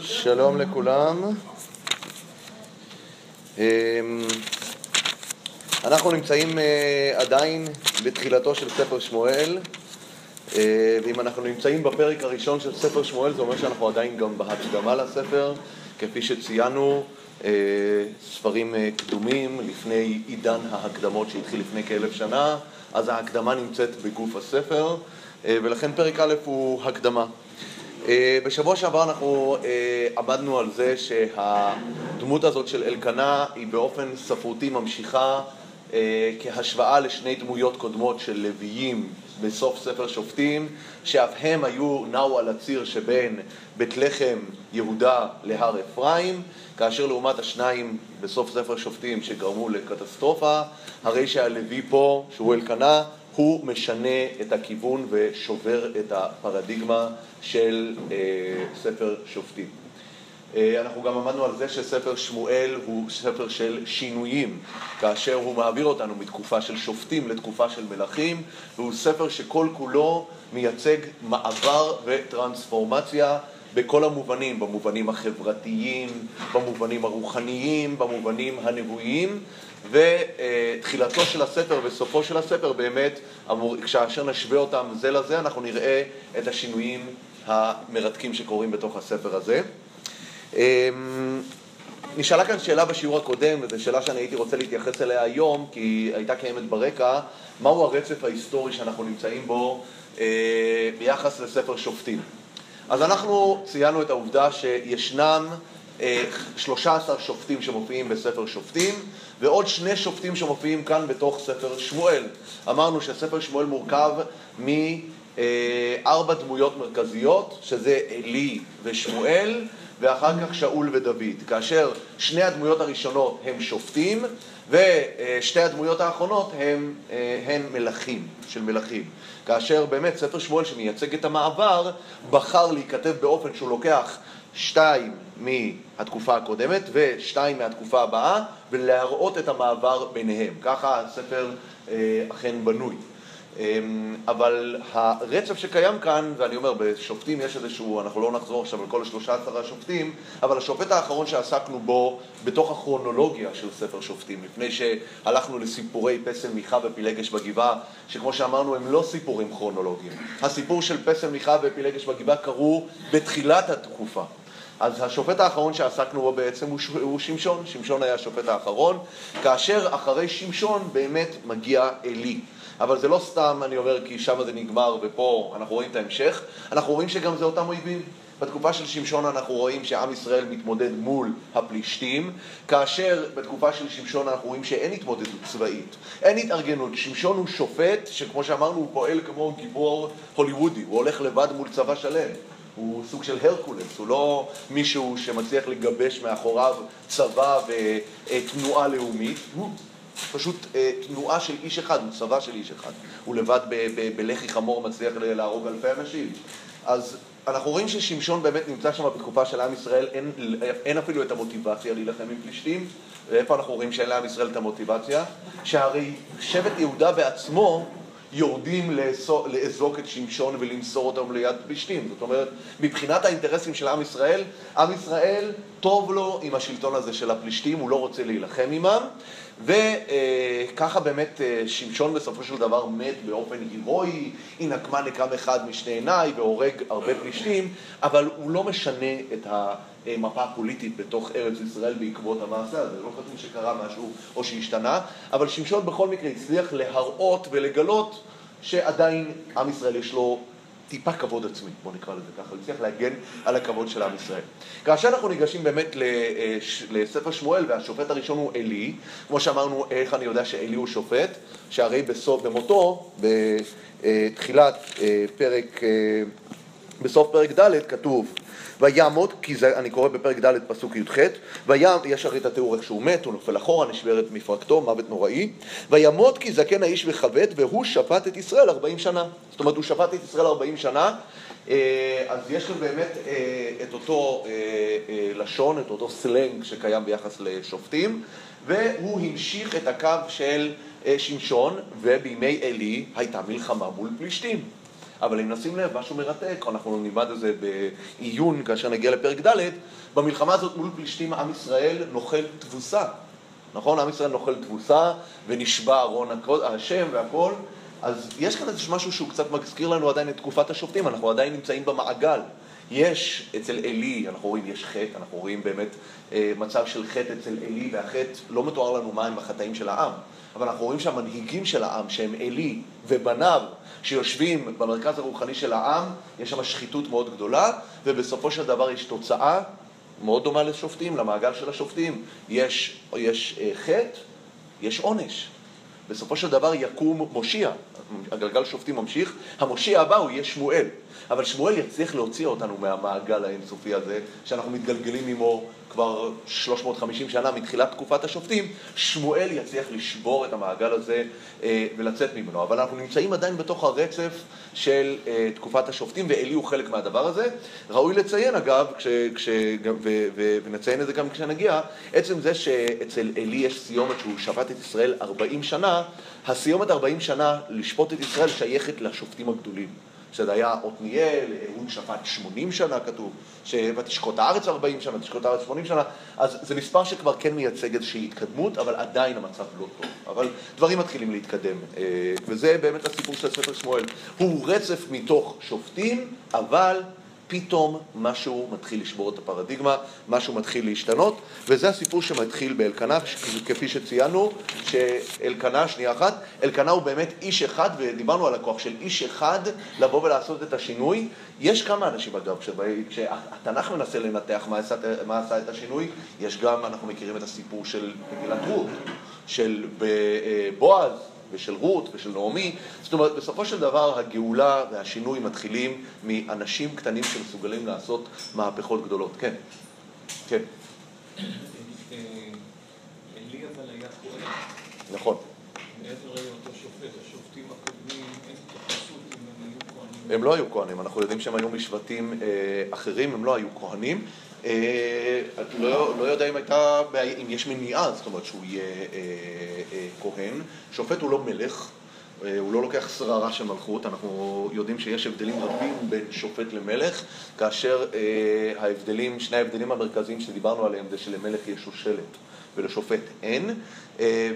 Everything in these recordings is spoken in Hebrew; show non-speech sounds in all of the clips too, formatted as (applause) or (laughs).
שלום לכולם. אמ, אנחנו נמצאים אה, עדיין בתחילתו של ספר שמואל, אה, ואם אנחנו נמצאים בפרק הראשון של ספר שמואל, זה אומר שאנחנו עדיין גם בהקדמה לספר, כפי שציינו, אה, ספרים קדומים לפני עידן ההקדמות שהתחיל לפני כאלף שנה, אז ההקדמה נמצאת בגוף הספר, ולכן פרק א' הוא הקדמה. אה, בשבוע שעבר אנחנו אה, עמדנו על זה שהדמות הזאת של אלקנה היא באופן ספרותי ממשיכה אה, כהשוואה לשני דמויות קודמות של לוויים בסוף ספר שופטים, שאף הם היו נעו על הציר שבין בית לחם יהודה להר אפרים, כאשר לעומת השניים בסוף ספר שופטים שגרמו לקטסטרופה, הרי שהלוי פה, שהוא אלקנה, הוא משנה את הכיוון ושובר את הפרדיגמה של אה, ספר שופטים. אה, אנחנו גם עמדנו על זה שספר שמואל הוא ספר של שינויים, כאשר הוא מעביר אותנו מתקופה של שופטים לתקופה של מלכים, והוא ספר שכל כולו מייצג מעבר וטרנספורמציה בכל המובנים, במובנים החברתיים, במובנים הרוחניים, במובנים הנבואיים, ותחילתו של הספר וסופו של הספר באמת, כאשר נשווה אותם זה לזה, אנחנו נראה את השינויים המרתקים שקורים בתוך הספר הזה. אמ, נשאלה כאן שאלה בשיעור הקודם, וזו שאלה שאני הייתי רוצה להתייחס אליה היום, כי הייתה קיימת ברקע, מהו הרצף ההיסטורי שאנחנו נמצאים בו אה, ביחס לספר שופטים. אז אנחנו ציינו את העובדה שישנם 13 אה, שופטים שמופיעים בספר שופטים, ועוד שני שופטים שמופיעים כאן בתוך ספר שמואל. אמרנו שספר שמואל מורכב מארבע דמויות מרכזיות, שזה עלי ושמואל, ואחר כך שאול ודוד. כאשר שני הדמויות הראשונות הם שופטים, ושתי הדמויות האחרונות הם, הן מלכים, של מלכים. כאשר באמת ספר שמואל שמייצג את המעבר, בחר להיכתב באופן שהוא לוקח שתיים מהתקופה הקודמת ושתיים מהתקופה הבאה, ולהראות את המעבר ביניהם. ככה הספר אה, אכן בנוי. אמ, אבל הרצף שקיים כאן, ואני אומר, בשופטים יש איזשהו, אנחנו לא נחזור עכשיו על כל השלושה עשרה השופטים, אבל השופט האחרון שעסקנו בו בתוך הכרונולוגיה של ספר שופטים, לפני שהלכנו לסיפורי פסל מיכה ופילגש בגבעה, שכמו שאמרנו הם לא סיפורים כרונולוגיים. הסיפור של פסל מיכה ופילגש בגבעה קרו בתחילת התקופה. אז השופט האחרון שעסקנו בו בעצם הוא, הוא שמשון, שמשון היה השופט האחרון, כאשר אחרי שמשון באמת מגיע עלי. אבל זה לא סתם, אני אומר, כי שם זה נגמר ופה אנחנו רואים את ההמשך, אנחנו רואים שגם זה אותם אויבים. בתקופה של שמשון אנחנו רואים שעם ישראל מתמודד מול הפלישתים, כאשר בתקופה של שמשון אנחנו רואים שאין התמודדות צבאית, אין התארגנות. שמשון הוא שופט שכמו שאמרנו הוא פועל כמו גיבור הוליוודי, הוא הולך לבד מול צבא שלם. הוא סוג של הרקולס, הוא לא מישהו שמצליח לגבש מאחוריו צבא ותנועה לאומית, הוא פשוט אה, תנועה של איש אחד, הוא צבא של איש אחד. הוא לבד בלחי חמור מצליח להרוג אלפי אנשים. אז אנחנו רואים ששמשון באמת נמצא שם בתקופה של עם ישראל, אין, אין אפילו את המוטיבציה להילחם עם פלישתים, ואיפה אנחנו רואים שאין לעם ישראל את המוטיבציה? שהרי שבט יהודה בעצמו יורדים לאזוק את שמשון ולמסור אותם ליד פלישתים. זאת אומרת, מבחינת האינטרסים של עם ישראל, עם ישראל טוב לו עם השלטון הזה של הפלישתים, הוא לא רוצה להילחם עמם, וככה באמת אה, שמשון בסופו של דבר מת באופן הירואי, הנה קמה נקם אחד משני עיניי והורג הרבה פלישתים, אבל הוא לא משנה את המפה הפוליטית בתוך ארץ ישראל בעקבות המעשה הזה, לא כתוב שקרה משהו או שהשתנה, אבל שמשון בכל מקרה הצליח להראות ולגלות שעדיין עם ישראל יש לו טיפה כבוד עצמי, בוא נקרא לזה ככה, הצליח להגן על הכבוד של עם ישראל. כאשר אנחנו ניגשים באמת אה, לספר שמואל, והשופט הראשון הוא עלי, כמו שאמרנו, איך אני יודע שעלי הוא שופט? שהרי בסוף, במותו, בתחילת אה, פרק, אה, בסוף פרק ד' כתוב וימות, כי זה, אני קורא בפרק ד' פסוק י"ח, וים, יש הרי את התיאור איך שהוא מת, הוא נופל אחורה, נשברת מפרקתו, מוות נוראי, וימות כי זקן האיש וכבד, והוא שפט את ישראל ארבעים שנה. זאת אומרת, הוא שפט את ישראל ארבעים שנה, אה, אז יש לו באמת אה, את אותו אה, לשון, את אותו סלנג שקיים ביחס לשופטים, והוא המשיך את הקו של שמשון, ובימי עלי הייתה מלחמה מול פלישתים. אבל אם נשים לב, משהו מרתק, אנחנו נלמד את זה בעיון כאשר נגיע לפרק ד', במלחמה הזאת מול פלישתים עם ישראל נוחל תבוסה. נכון? עם ישראל נוחל תבוסה ונשבע ארון השם והכל. אז יש כאן איזה משהו שהוא קצת מזכיר לנו עדיין את תקופת השופטים, אנחנו עדיין נמצאים במעגל. יש אצל עלי, אנחנו רואים, יש חטא, אנחנו רואים באמת אה, מצב של חטא אצל עלי, והחטא, לא מתואר לנו מהם החטאים של העם, אבל אנחנו רואים שהמנהיגים של העם, שהם עלי ובניו, שיושבים במרכז הרוחני של העם, יש שם שחיתות מאוד גדולה, ובסופו של דבר יש תוצאה מאוד דומה לשופטים, למעגל של השופטים. יש, יש אה, חטא, יש עונש. בסופו של דבר יקום מושיע, הגלגל שופטים ממשיך, המושיע הבא הוא יהיה שמואל. אבל שמואל יצליח להוציא אותנו מהמעגל האינסופי הזה, שאנחנו מתגלגלים עמו כבר 350 שנה מתחילת תקופת השופטים, שמואל יצליח לשבור את המעגל הזה אה, ולצאת ממנו. אבל אנחנו נמצאים עדיין בתוך הרצף של אה, תקופת השופטים, ועלי הוא חלק מהדבר הזה. ראוי לציין, אגב, כש, כש, ו, ו, ונציין את זה גם כשנגיע, עצם זה שאצל עלי יש סיומת שהוא שפט את ישראל 40 שנה, הסיומת 40 שנה לשפוט את ישראל שייכת לשופטים הגדולים. שזה היה עתניאל, אהוד שפט 80 שנה כתוב, ותשקוט הארץ 40 שנה, תשקוט הארץ 80 שנה, אז זה מספר שכבר כן מייצג איזושהי התקדמות, אבל עדיין המצב לא טוב. אבל דברים מתחילים להתקדם, אה, וזה באמת הסיפור של ספר שמואל. הוא רצף מתוך שופטים, אבל פתאום משהו מתחיל לשבור את הפרדיגמה, משהו מתחיל להשתנות, וזה הסיפור שמתחיל באלקנה, כפי שציינו, שאלקנה, שנייה אחת, אלקנה הוא באמת איש אחד, ודיברנו על הכוח של איש אחד לבוא ולעשות את השינוי. יש כמה אנשים אגב, כשהתנ"ך מנסה לנתח מה עשה, מה עשה את השינוי, יש גם, אנחנו מכירים את הסיפור של מגילת רות, של אה, בועז, ושל רות ושל נעמי. זאת אומרת, בסופו של דבר הגאולה והשינוי מתחילים מאנשים קטנים שמסוגלים לעשות מהפכות גדולות. כן, כן. נכון. הם לא היו כהנים, אנחנו יודעים שהם היו משבטים אה, אחרים, הם לא היו כהנים. אה, לא, לא יודע אם הייתה, אם יש מניעה, זאת אומרת שהוא יהיה אה, אה, כהן. שופט הוא לא מלך, הוא לא לוקח שררה של מלכות, אנחנו יודעים שיש הבדלים רבים בין שופט למלך, כאשר ההבדלים, שני ההבדלים המרכזיים שדיברנו עליהם זה שלמלך יש שושלת ולשופט אין,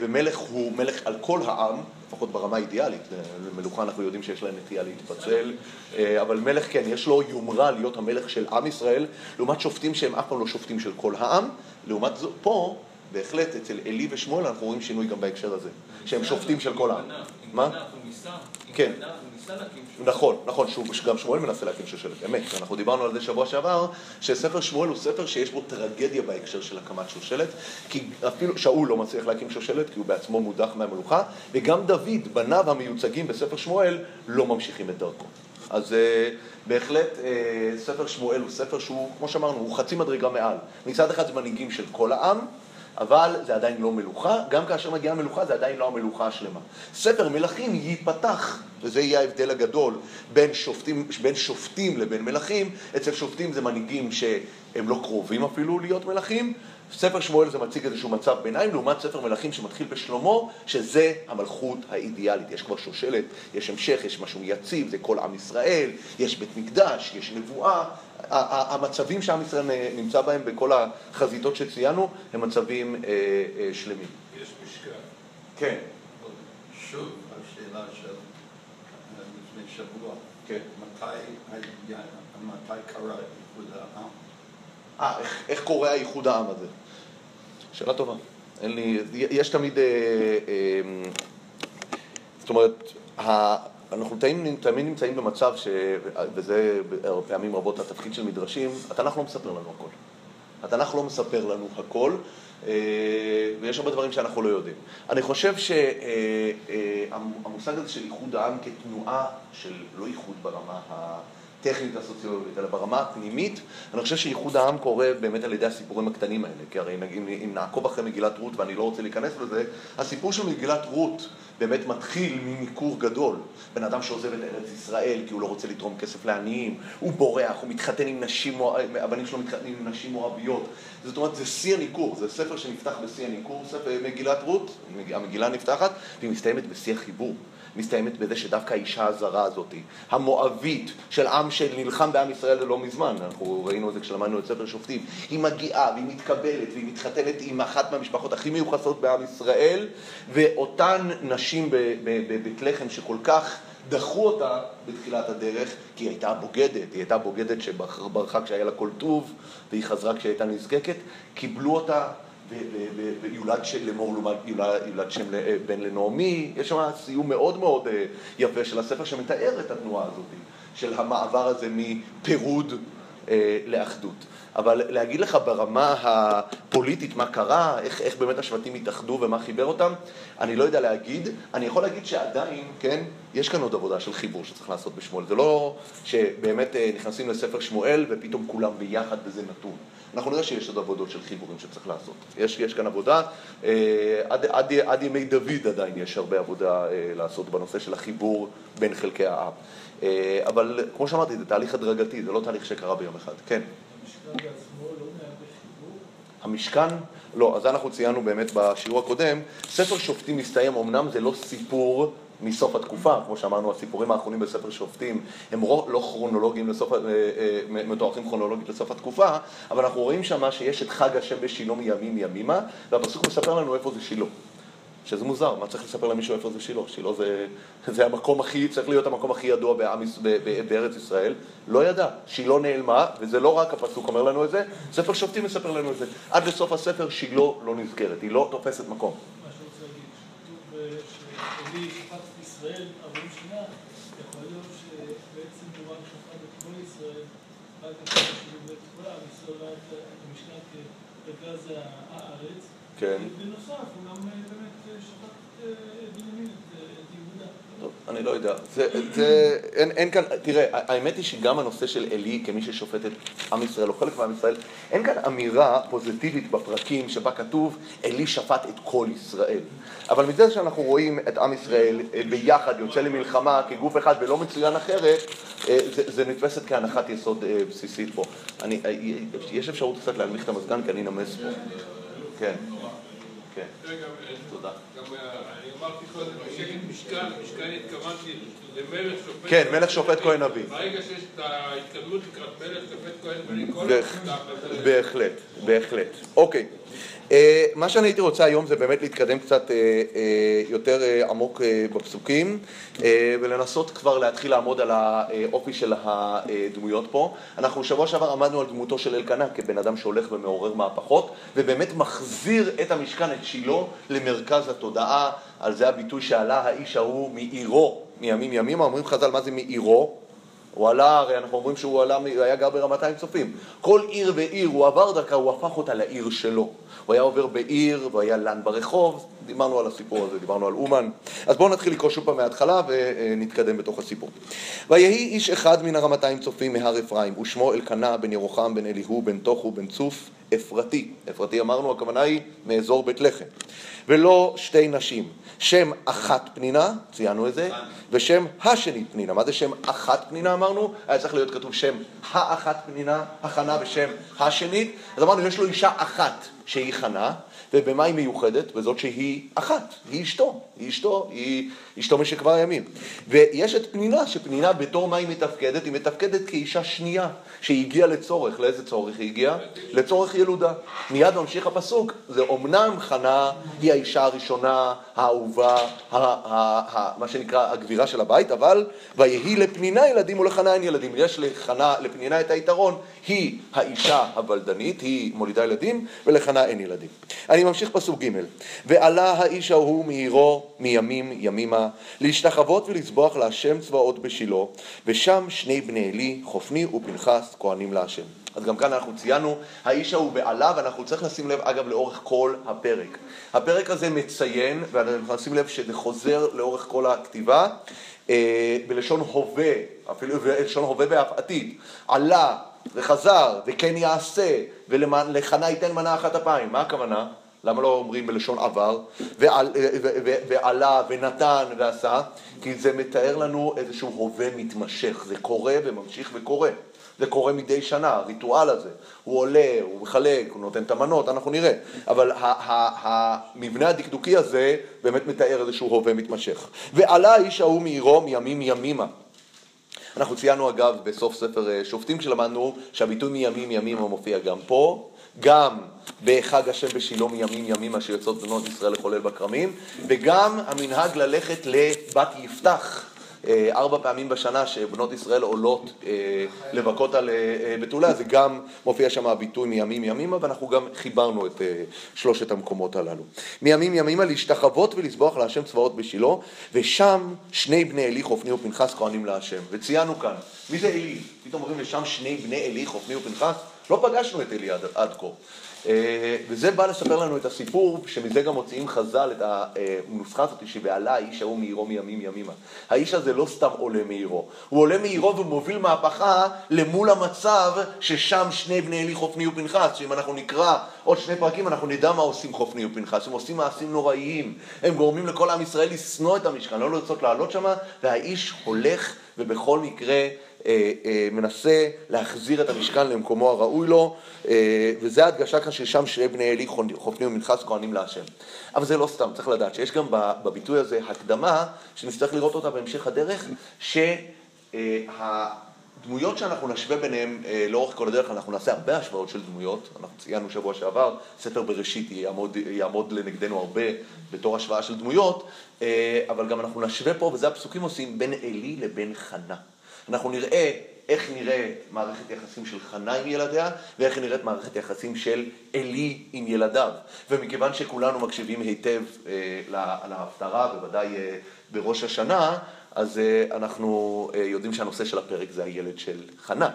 ומלך הוא מלך על כל העם, לפחות ברמה האידיאלית, למלוכה אנחנו יודעים שיש לה נטייה להתפצל, אה, אבל מלך כן, יש לו יומרה להיות המלך של עם ישראל, לעומת שופטים שהם אף פעם לא שופטים של כל העם, לעומת זאת פה, בהחלט אצל עלי ושמואל אנחנו רואים שינוי גם בהקשר הזה, שהם שופטים של כל העם. מה? כן. נכון, נכון, גם שמואל מנסה להקים שושלת, אמת. אנחנו דיברנו על זה שבוע שעבר, שספר שמואל הוא ספר שיש בו טרגדיה בהקשר של הקמת שושלת, כי אפילו שאול לא מצליח להקים שושלת, כי הוא בעצמו מודח מהמלוכה, וגם דוד, בניו המיוצגים בספר שמואל, לא ממשיכים את דרכו. אז uh, בהחלט uh, ספר שמואל הוא ספר שהוא, כמו שאמרנו, הוא חצי מדרגה מעל. מצד אחד זה מנהיגים של כל העם, אבל זה עדיין לא מלוכה, גם כאשר מגיעה מלוכה זה עדיין לא המלוכה השלמה. ספר מלכים ייפתח, וזה יהיה ההבדל הגדול בין שופטים, בין שופטים לבין מלכים, אצל שופטים זה מנהיגים שהם לא קרובים אפילו להיות מלכים, ספר שמואל זה מציג איזשהו מצב ביניים, לעומת ספר מלכים שמתחיל בשלמה, שזה המלכות האידיאלית. יש כבר שושלת, יש המשך, יש משהו יציב, זה כל עם ישראל, יש בית מקדש, יש נבואה, המצבים שעם ישראל נמצא בהם בכל החזיתות שציינו הם מצבים אה, אה, שלמים. יש משקל. כן. שוב, השאלה של לפני שבוע. כן. מתי, קרה איחוד העם? אה, איך, קורה האיחוד העם הזה? שאלה טובה. אין לי, יש תמיד, אה, אה, זאת אומרת, אנחנו תמיד, תמיד נמצאים במצב, ש... וזה פעמים רבות התפקיד של מדרשים, התנ"ך לא מספר לנו הכל. התנ"ך לא מספר לנו הכל, אה, ויש הרבה דברים שאנחנו לא יודעים. אני חושב שהמושג אה, אה, הזה של איחוד העם כתנועה של לא איחוד ברמה ה... הטכנית הסוציולוגית, אלא ברמה הפנימית, אני חושב שייחוד העם קורה באמת על ידי הסיפורים הקטנים האלה, כי הרי אם, אם נעקוב אחרי מגילת רות, ואני לא רוצה להיכנס לזה, הסיפור של מגילת רות באמת מתחיל מניכור גדול. בן אדם שעוזב את ארץ ישראל כי הוא לא רוצה לתרום כסף לעניים, הוא בורח, הוא מתחתן עם נשים, הבנים שלו מתחתנים עם נשים מואביות. זאת אומרת, זה שיא הניכור, זה ספר שנפתח בשיא הניכור, ספר מגילת רות, המגילה נפתחת, והיא מסתיימת בשיא החיבור. מסתיימת בזה שדווקא האישה הזרה הזאת, המואבית של עם שנלחם בעם ישראל לא מזמן, אנחנו ראינו את זה כשלמדנו את ספר שופטים, היא מגיעה והיא מתקבלת והיא מתחתנת עם אחת מהמשפחות הכי מיוחסות בעם ישראל, ואותן נשים בבית לחם שכל כך דחו אותה בתחילת הדרך, כי היא הייתה בוגדת, היא הייתה בוגדת שברחה כשהיה לה כל טוב, והיא חזרה כשהיא הייתה נזקקת, קיבלו אותה ויולד של לאמור לעומת יולד שם בן לנעמי, יש שם סיום מאוד מאוד אה, יפה של הספר שמתאר את התנועה הזאת, של המעבר הזה מפירוד אה, לאחדות. אבל להגיד לך ברמה הפוליטית מה קרה, איך, איך באמת השבטים התאחדו ומה חיבר אותם, אני לא יודע להגיד. אני יכול להגיד שעדיין, כן, יש כאן עוד עבודה של חיבור שצריך לעשות בשמואל. זה לא שבאמת אה, נכנסים לספר שמואל ופתאום כולם ביחד וזה נתון. אנחנו נראה שיש עוד עבודות של חיבורים שצריך לעשות. יש, יש כאן עבודה, אה, עד, עד, עד ימי דוד עדיין יש הרבה עבודה אה, לעשות בנושא של החיבור בין חלקי העם. אה, אבל כמו שאמרתי, זה תהליך הדרגתי, זה לא תהליך שקרה ביום אחד. כן. המשכן לא? לא, אז אנחנו ציינו באמת בשיעור הקודם, ספר שופטים מסתיים, אמנם זה לא סיפור מסוף התקופה, כמו שאמרנו, הסיפורים האחרונים בספר שופטים הם לא כרונולוגיים לסוף, אה, אה, מתוארכים כרונולוגית לסוף התקופה, אבל אנחנו רואים שמה שיש את חג השם בשילה מימים ימימה, והפסוק מספר לנו איפה זה שילה. שזה מוזר, מה צריך לספר למישהו איפה זה שילה? שילה זה, זה המקום הכי, צריך להיות המקום הכי ידוע בעם, בארץ ישראל. לא ידע, שילה נעלמה, וזה לא רק הפסוק אומר לנו את זה, ספר שופטים מספר לנו את זה. עד לסוף הספר שילה לא נזכרת, היא לא תופסת מקום. מה שאני רוצה להגיד, שכתוב שאלי שפט ישראל 40 שנה, יכול להיות שבעצם הוא רק שפט את כל ישראל, רק את כל ישראל, את המשנה כמרכז הארץ. כן. בנוסף, הוא גם באמת יהודה. טוב, אני לא יודע. זה, זה, אין, אין כאן, תראה, האמת היא שגם הנושא של עלי כמי ששופט את עם ישראל, או חלק מעם ישראל, אין כאן אמירה פוזיטיבית בפרקים שבה כתוב עלי שפט את כל ישראל. אבל מזה שאנחנו רואים את עם ישראל אה, ביחד, יוצא למלחמה כגוף אחד ולא מצוין אחרת, אה, זה, זה נתפסת כהנחת יסוד אה, בסיסית פה. אני, יש אפשרות קצת להנמיך את המזגן כי אני נמס פה. כן. כן. תודה. אני אמרתי קודם, משכן, משכן התכוונתי למלך שופט... כן, מלך שופט כהן נביא. ברגע שיש את ההתקדמות לקראת מלך שופט כהן נביא, כל בהחלט, בהחלט. אוקיי. אה, מה שאני הייתי רוצה היום זה באמת להתקדם קצת אה, אה, יותר עמוק בפסוקים ולנסות כבר להתחיל לעמוד על האופי של הדמויות פה. אנחנו שבוע שעבר עמדנו על דמותו של אלקנה כבן אדם שהולך ומעורר מהפכות ובאמת מחזיר את המשכן, את שילה, למרכז התודעה. על זה הביטוי שעלה האיש ההוא מעירו מימים ימימה. אומרים חז"ל מה זה מעירו? הוא עלה, הרי אנחנו אומרים שהוא עלה, היה גר ברמתיים צופים. כל עיר ועיר הוא עבר דרכה, הוא הפך אותה לעיר שלו. הוא היה עובר בעיר, והוא היה לן ברחוב, דיברנו על הסיפור הזה, דיברנו על אומן. אז בואו נתחיל לקרוא שוב פעם מההתחלה ונתקדם בתוך הסיפור. ויהי איש אחד מן הרמתיים צופים מהר אפרים, ושמו אלקנה בן ירוחם בן אליהו בן תוכו בן צוף אפרתי. אפרתי אמרנו, הכוונה היא מאזור בית לחם. ולא שתי נשים. שם אחת פנינה, ציינו את זה, ושם השנית פנינה. מה זה שם אחת פנינה אמרנו? היה צריך להיות כתוב שם האחת פנינה, הכנה ושם השנית. אז אמרנו, יש לו אישה אחת שהיא חנה, ובמה היא מיוחדת? בזאת שהיא אחת, היא אשתו, היא אשתו, היא אשתו משכבר הימים. ויש את פנינה, שפנינה בתור מה היא מתפקדת? היא מתפקדת כאישה שנייה, שהיא הגיעה לצורך. לאיזה צורך היא הגיעה? לצורך ילודה. מיד ממשיך הפסוק, זה אומנם חנה היא האישה הראשונה, האהובה, מה שנקרא הגבירה של הבית, אבל ויהי לפנינה ילדים ולחנה אין ילדים. יש לחנה, לפנינה את היתרון, היא האישה הוולדנית, היא מולידה ילדים, ולחנה אין ילדים. אני ממשיך פסוק ג' ועלה האיש ההוא מעירו מימים ימימה להשתחוות ולזבוח להשם צבאות בשילה ושם שני בני עלי חופני ופנחס כהנים להשם. אז גם כאן אנחנו ציינו, האיש ההוא בעלה, ואנחנו צריכים לשים לב, אגב, לאורך כל הפרק. הפרק הזה מציין, ואנחנו נשים לב שזה חוזר לאורך כל הכתיבה, אה, בלשון הווה, אפילו בלשון הווה ואף עתיד. עלה וחזר, וכן יעשה, ולחנה ייתן מנה אחת אפיים. מה הכוונה? למה לא אומרים בלשון עבר? ועל, ועלה ונתן ועשה? כי זה מתאר לנו איזשהו הווה מתמשך, זה קורה וממשיך וקורה. זה קורה מדי שנה, הריטואל הזה. הוא עולה, הוא מחלק, הוא נותן את המנות, אנחנו נראה. אבל ה- ה- המבנה הדקדוקי הזה באמת מתאר איזשהו הווה מתמשך. ועלה האיש ההוא מעירו מימים ימימה. אנחנו ציינו אגב בסוף ספר אה, שופטים כשלמדנו שהביטוי מימים ימימה מופיע גם פה, גם בחג השם בשילה מימים ימימה שיוצאות בנות ישראל לחולל בכרמים, וגם המנהג ללכת לבת יפתח. אה, ארבע פעמים בשנה שבנות ישראל עולות אה, לבכות על אה, בתולה, זה גם מופיע שם הביטוי מימים ימימה, ואנחנו גם חיברנו את שלושת המקומות הללו. מימים ימימה להשתחוות ולסבוח להשם צבאות בשילה, ושם שני בני עלי חופני ופנחס כהנים להשם. וציינו כאן, מי זה עלי? פתאום אומרים לשם שני בני עלי חופני ופנחס? לא פגשנו את עלי עד, עד כה. אה, וזה בא לספר לנו את הסיפור, שמזה גם מוציאים חז"ל את הנוסחה הזאת, שבעלה האיש ההוא מעירו מימים ימימה. האיש הזה לא סתם עולה מעירו, הוא עולה מעירו ומוביל מהפכה למול המצב ששם שני בני עלי חופני ופנחס, שאם אנחנו נקרא עוד שני פרקים אנחנו נדע מה עושים חופני ופנחס, הם עושים מעשים נוראיים, הם גורמים לכל עם ישראל לשנוא את המשכן, לא לרצות לעלות שם, והאיש הולך ובכל מקרה מנסה להחזיר את המשכן למקומו הראוי לו, אה, וזה ההדגשה כאן ששם שני בני עלי חופני ומנחס כהנים להשם. אבל זה לא סתם, צריך לדעת שיש גם בביטוי הזה הקדמה, שנצטרך לראות אותה בהמשך הדרך, שהדמויות שאנחנו נשווה ביניהם לאורך כל הדרך, אנחנו נעשה הרבה השוואות של דמויות, אנחנו ציינו שבוע שעבר, ספר בראשית יעמוד, יעמוד לנגדנו הרבה בתור השוואה של דמויות, אבל גם אנחנו נשווה פה, וזה הפסוקים עושים, בין עלי לבין חנה. אנחנו נראה איך נראה מערכת יחסים של חנה עם ילדיה, ואיך נראית מערכת יחסים של עלי עם ילדיו. ומכיוון שכולנו מקשיבים היטב אה, להפטרה, בוודאי אה, בראש השנה, אז אה, אנחנו אה, יודעים שהנושא של הפרק זה הילד של חנה.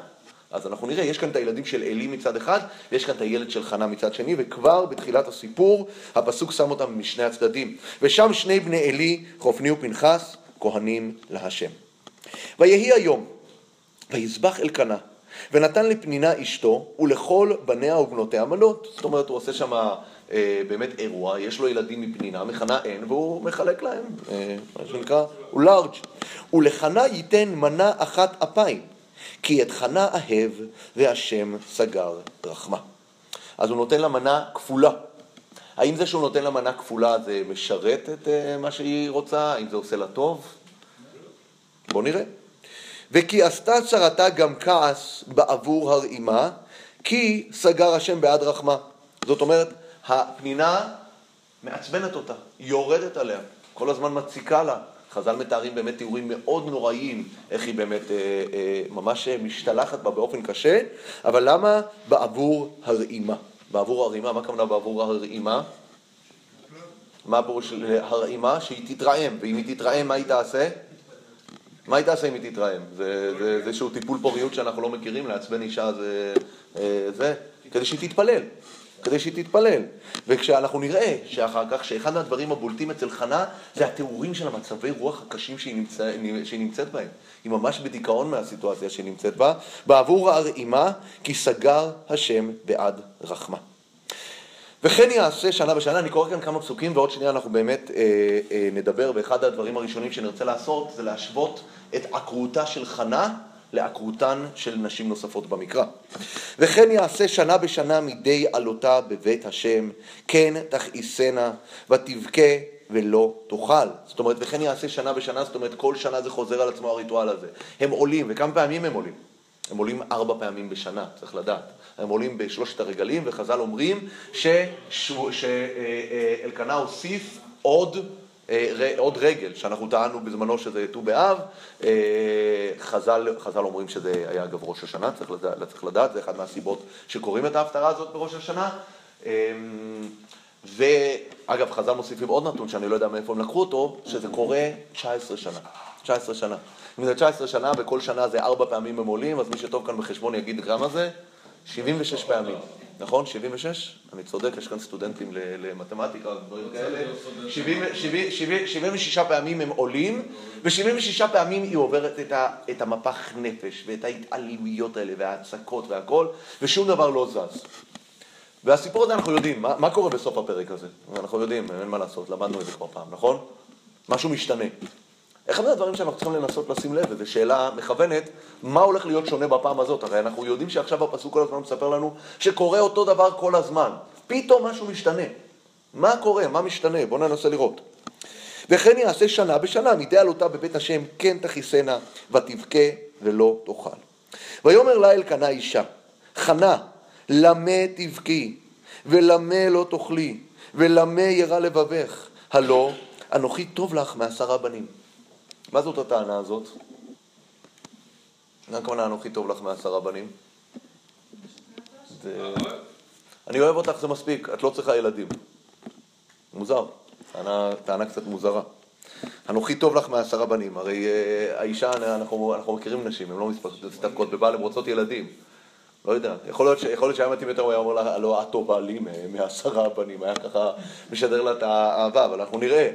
אז אנחנו נראה, יש כאן את הילדים של עלי מצד אחד, ויש כאן את הילד של חנה מצד שני, וכבר בתחילת הסיפור הפסוק שם אותם משני הצדדים. ושם שני בני עלי, חופני ופנחס, כהנים להשם. ויהי היום, ויזבח אלקנה, ונתן לפנינה אשתו ולכל בניה ובנותיה מנות. זאת אומרת, הוא עושה שם אה, באמת אירוע, יש לו ילדים מפנינה, מחנה אין, והוא מחלק להם, אה, מה שנקרא, הוא לארג'. ולחנה ייתן מנה אחת אפיים, כי את חנה אהב, והשם סגר רחמה. אז הוא נותן לה מנה כפולה. האם זה שהוא נותן לה מנה כפולה זה משרת את אה, מה שהיא רוצה? האם זה עושה לה טוב? בואו נראה. וכי עשתה צרתה גם כעס בעבור הרעימה, כי סגר השם בעד רחמה. זאת אומרת, הפנינה מעצבנת אותה, יורדת עליה, כל הזמן מציקה לה. חז"ל מתארים באמת תיאורים מאוד נוראיים, איך היא באמת אה, אה, ממש משתלחת בה באופן קשה, אבל למה בעבור הרעימה? בעבור הרעימה, מה הכוונה בעבור הרעימה? מה עבור הרעימה? שהיא תתרעם, ואם היא תתרעם, מה היא תעשה? מה היא תעשה אם היא תתרעם? זה איזשהו טיפול פוריות שאנחנו לא מכירים, לעצבן אישה זה... אה, זה, כדי שהיא תתפלל. כדי שהיא תתפלל. וכשאנחנו נראה שאחר כך, שאחד מהדברים הבולטים אצל חנה זה התיאורים של המצבי רוח הקשים שהיא, נמצא, שהיא נמצאת בהם. היא ממש בדיכאון מהסיטואציה שהיא נמצאת בה. בעבור הרעימה, כי סגר השם בעד רחמה. וכן יעשה שנה בשנה, אני קורא כאן כמה פסוקים ועוד שנייה אנחנו באמת אה, אה, נדבר, ואחד הדברים הראשונים שנרצה לעשות זה להשוות את עקרותה של חנה לעקרותן של נשים נוספות במקרא. וכן יעשה שנה בשנה מדי עלותה בבית השם, כן תכעיסנה ותבכה ולא תאכל. זאת אומרת, וכן יעשה שנה בשנה, זאת אומרת, כל שנה זה חוזר על עצמו הריטואל הזה. הם עולים, וכמה פעמים הם עולים? הם עולים ארבע פעמים בשנה, צריך לדעת. הם עולים בשלושת הרגלים, וחז"ל אומרים שאלקנה הוסיף עוד, אה, עוד רגל, שאנחנו טענו בזמנו שזה ט"ו באב, אה, חז"ל, חז"ל אומרים שזה היה אגב ראש השנה, צריך לדעת, צריך לדעת, זה אחת מהסיבות שקוראים את ההפטרה הזאת בראש השנה. אמ, ואגב, חז"ל מוסיפים עוד נתון שאני לא יודע מאיפה הם לקחו אותו, שזה קורה 19 שנה. 19 שנה. אם זה 19 שנה וכל שנה זה ארבע פעמים הם עולים, אז מי שטוב כאן בחשבון יגיד כמה זה? 76 פעמים, נכון? 76? אני צודק, יש כאן סטודנטים למתמטיקה, דברים כאלה. 76 פעמים הם עולים, ו-76 פעמים היא עוברת את המפח נפש, ואת ההתעללויות האלה, וההצקות והכל, ושום דבר לא זז. והסיפור הזה אנחנו יודעים, מה, מה קורה בסוף הפרק הזה? אנחנו יודעים, אין מה לעשות, למדנו את זה כבר פעם, נכון? משהו משתנה. אחד מהדברים שאנחנו צריכים לנסות לשים לב, וזו שאלה מכוונת, מה הולך להיות שונה בפעם הזאת? הרי אנחנו יודעים שעכשיו הפסוק כל הזמן מספר לנו שקורה אותו דבר כל הזמן. פתאום משהו משתנה. מה קורה? מה משתנה? בואו ננסה לראות. וכן יעשה שנה בשנה, מדי עלותה בבית השם כן תכיסנה, ותבכה ולא תאכל. ויאמר לה אלקנה אישה, חנה, למה תבכי, ולמה לא תאכלי, ולמה ירא לבבך, הלא אנוכי טוב לך מעשרה בנים. מה זאת הטענה הזאת? מה הכוונה אנוכי טוב לך מעשרה בנים? אני אוהב אותך, זה מספיק, את לא צריכה ילדים. מוזר, טענה, קצת מוזרה. אנוכי טוב לך מעשרה בנים, הרי אה, האישה, אנחנו, מכירים נשים, הן לא מסתפקות בבעל, הן רוצות ילדים. לא יודע, יכול להיות, שהיה מתאים יותר, הוא היה אומר לה, לא, את טובה לי מעשרה בנים, היה ככה משדר לה את האהבה, אבל אנחנו נראה.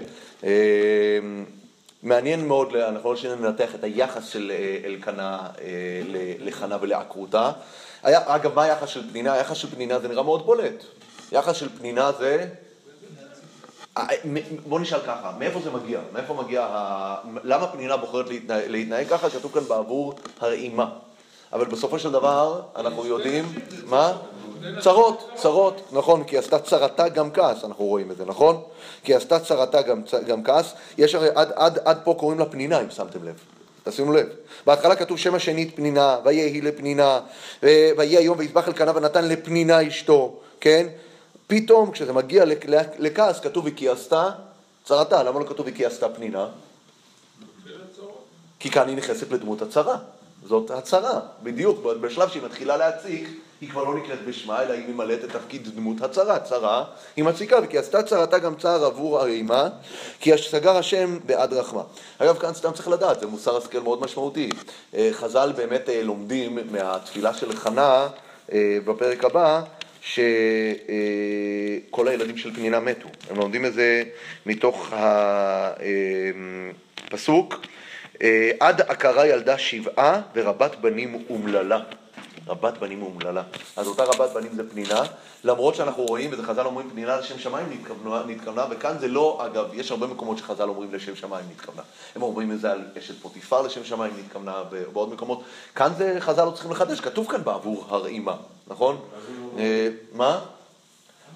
אה, מעניין מאוד, אנחנו לא שננתח את היחס של אה, אלקנה לחנה ולעקרותה. אגב, מה היחס של פנינה? היחס של פנינה זה נראה מאוד בולט. יחס של פנינה זה... בוא נשאל ככה, מאיפה זה מגיע? מאיפה מגיע ה... למה פנינה בוחרת להתנהג ככה? כתוב כאן בעבור הרעימה. אבל בסופו של דבר, אנחנו יודעים, מה? צרות, צרות, נכון, כי עשתה צרתה גם כעס, אנחנו רואים את זה, נכון? כי עשתה צרתה גם, גם כעס, יש הרי עד, עד, עד פה קוראים לה פנינה, אם שמתם לב. תשימו לב. בהתחלה כתוב שם השנית פנינה, ויהי לפנינה, ויהי היום ויזבח אלקנה ונתן לפנינה אשתו, כן? פתאום כשזה מגיע לכעס כתוב וכי עשתה צרתה, למה לא כתוב וכי עשתה פנינה? כי כאן היא נכנסת לדמות הצרה, זאת הצרה, בדיוק, בשלב שהיא מתחילה להציק היא כבר לא נקראת בשמה, אלא היא ממלאת את תפקיד דמות הצרה, צרה היא מציקה, וכי עשתה צרתה גם צער עבור הרימה, כי סגר השם בעד רחמה. אגב, כאן סתם צריך לדעת, זה מוסר השכל מאוד משמעותי. אה, חז"ל באמת אה, לומדים מהתפילה של חנה אה, בפרק הבא, שכל הילדים של פנינה מתו. הם לומדים את זה מתוך הפסוק, עד עקרה ילדה שבעה ורבת בנים אומללה. רבת בנים אומללה. אז אותה רבת בנים זה פנינה, למרות שאנחנו רואים, וזה חז"ל אומרים פנינה לשם שמיים נתכוונה, נתכוונה, וכאן זה לא, אגב, יש הרבה מקומות שחז"ל אומרים לשם שמיים נתכוונה. הם אומרים את זה על אשת פוטיפר לשם שמיים נתכוונה, ובעוד מקומות. כאן זה חז"ל לא צריכים לחדש, כתוב כאן בעבור הרעימה, נכון? אה, מה?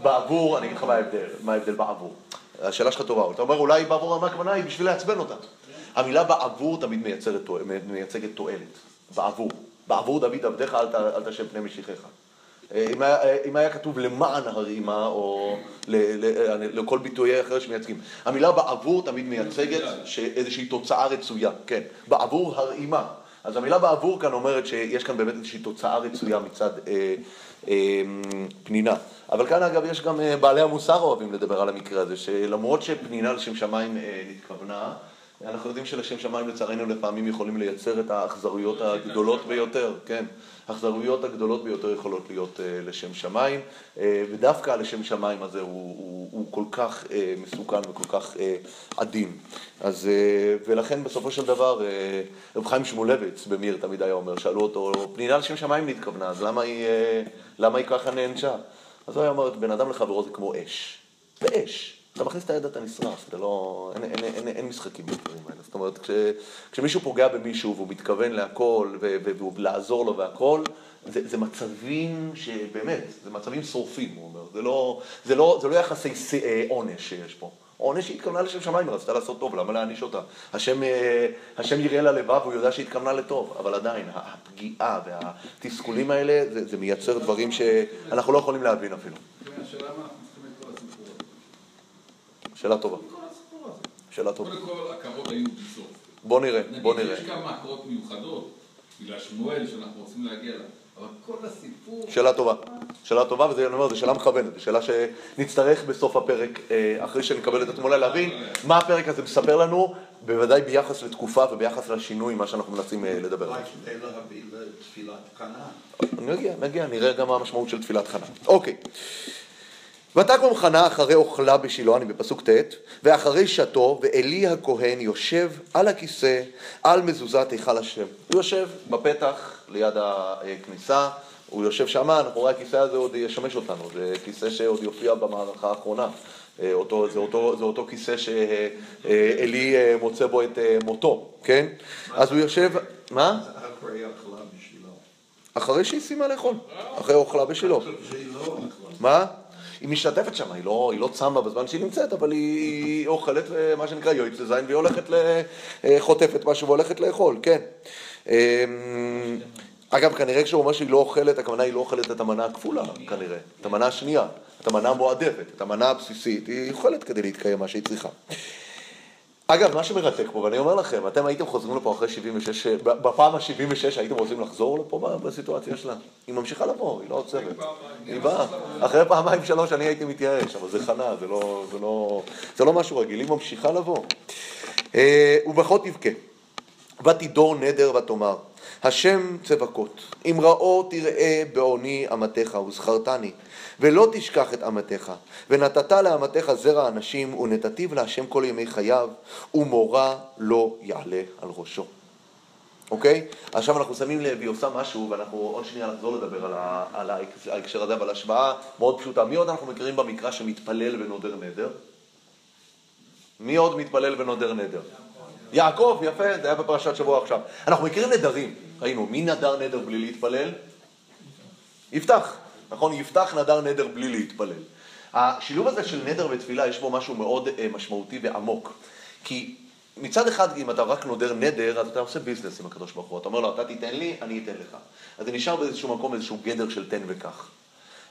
בעבור, אני אגיד לך מה ההבדל, מה ההבדל בעבור. השאלה שלך טובה, אתה אומר אולי בעבור הרעימה הכוונה היא בשביל לעצבן אותה. המילה בעבור תמיד מייצגת תועלת, בעבור. בעבור דוד עבדיך אל תשב פני משיחיך. אה, אם היה, אה, אם היה כתוב למען הרימה, או ל, ל, אה, לכל ביטויי אחר שמייצגים. המילה בעבור תמיד מייצגת איזושהי תוצאה רצויה, כן, בעבור הרימה. אז המילה בעבור כאן אומרת שיש כאן באמת איזושהי תוצאה רצויה מצד אה, אה, פנינה. אבל כאן אגב יש גם בעלי המוסר אוהבים לדבר על המקרה הזה, שלמרות שפנינה לשם שמיים אה, נתכוונה, אנחנו יודעים שלשם שמיים לצערנו לפעמים יכולים לייצר את האכזרויות הגדולות ביותר, כן, האכזרויות הגדולות ביותר יכולות להיות uh, לשם שמיים, uh, ודווקא לשם שמיים הזה הוא, הוא, הוא כל כך uh, מסוכן וכל כך uh, עדין. אז, uh, ולכן בסופו של דבר, uh, רב חיים שמואלביץ במיר תמיד היה אומר, שאלו אותו, פנינה לשם שמיים נתכוונה, אז למה היא, uh, למה היא ככה נענשה? אז הוא היה אומר, בן אדם לחברו זה כמו אש, זה אש. אתה מכניס את היד אתה נשרף, זה לא... אין, אין, אין, אין משחקים בדברים האלה. זאת אומרת, כש, כשמישהו פוגע במישהו והוא מתכוון להכל ולעזור לו והכל, זה, זה מצבים שבאמת, זה מצבים שורפים, הוא אומר. זה לא, זה לא, זה לא יחסי אה, עונש שיש פה. עונש שהיא התכוונה לשם שמיים, היא רצתה לעשות טוב, למה להעניש אותה? השם, אה, השם יראה לה לבב, הוא יודע שהיא התכוונה לטוב, אבל עדיין, הפגיעה והתסכולים האלה, זה, זה מייצר דברים שאנחנו לא יכולים להבין אפילו. השאלה מה שאלה טובה. שאלה טובה. קודם כל, הכרות היו בסוף. בוא נראה, בוא נראה. נגיד, יש כמה הכרות מיוחדות, בגלל שמואל שאנחנו רוצים להגיע אליו. אבל כל הסיפור... שאלה טובה, שאלה טובה, וזה, אני אומר, זו שאלה מכוונת, זו שאלה שנצטרך בסוף הפרק, אה, אחרי שנקבל את התמונה, להבין מה הפרק הזה מספר לנו, בוודאי ביחס לתקופה וביחס לשינוי, מה שאנחנו מנסים אה, לדבר עליו. נגיע, נגיע, נראה גם מה המשמעות של תפילת חנה. אוקיי. ותקום חנה אחרי אוכלה בשילה, אני בפסוק ט', ואחרי שתו, ואלי הכהן יושב על הכיסא, על מזוזת היכל השם. הוא יושב בפתח ליד הכניסה, הוא יושב שם, אנחנו רואים הכיסא הזה עוד ישמש אותנו, זה כיסא שעוד יופיע במערכה האחרונה. אה, אותו, זה, אותו, זה אותו כיסא שעלי אה, מוצא בו את אה, מותו, כן? אז הוא יושב, מה? אחרי שהיא סיימה לאכול, אחרי אוכלה בשילה. לא. מה? היא משתתפת שם, היא לא, היא לא צמה בזמן שהיא נמצאת, אבל היא, אוכלת, אה, מה שנקרא, יועץ לזין, והיא הולכת, אה, חוטפת משהו והולכת לאכול, כן. אמ, אגב, כנראה כשהוא אומר שהיא לא אוכלת, הכוונה היא לא אוכלת את המנה הכפולה, כנראה. את המנה השנייה, את המנה המועדפת, את המנה הבסיסית, היא אוכלת כדי להתקיים מה שהיא צריכה. אגב, מה שמרתק פה, ואני אומר לכם, אתם הייתם חוזרים לפה אחרי 76, בפעם ה-76 הייתם רוצים לחזור לפה בסיטואציה שלה? היא ממשיכה לבוא, היא לא עוצרת. היא באה. אחרי פעמיים שלוש אני הייתי מתייאש, אבל זה חנה, זה לא, זה לא, זה לא משהו רגיל, היא ממשיכה לבוא. אה, ובכל תבכה, ותדור נדר ותאמר, השם צבקות, אם ראו תראה בעוני אמתך וזכרתני, ולא תשכח את אמתך, ונתת לאמתך זרע אנשים, ונתתיו להשם כל ימי חייו, ומורא לא יעלה על ראשו. אוקיי? עכשיו אנחנו שמים לב, היא עושה משהו, ואנחנו עוד שנייה נחזור לדבר על, ה, על ההקשר הזה, אבל השוואה מאוד פשוטה. מי עוד אנחנו מכירים במקרא שמתפלל ונודר נדר? מי עוד מתפלל ונודר נדר? יעקב, יפה, זה היה בפרשת שבוע עכשיו. אנחנו מכירים נדרים, ראינו, מי נדר נדר בלי להתפלל? יפתח, נכון? יפתח נדר נדר בלי להתפלל. השילוב הזה של נדר ותפילה יש בו משהו מאוד אה, משמעותי ועמוק. כי מצד אחד, אם אתה רק נודר נדר, אז אתה עושה ביזנס עם הקדוש ברוך הוא. אתה אומר לו, אתה תיתן לי, אני אתן לך. אז זה נשאר באיזשהו מקום איזשהו גדר של תן וקח.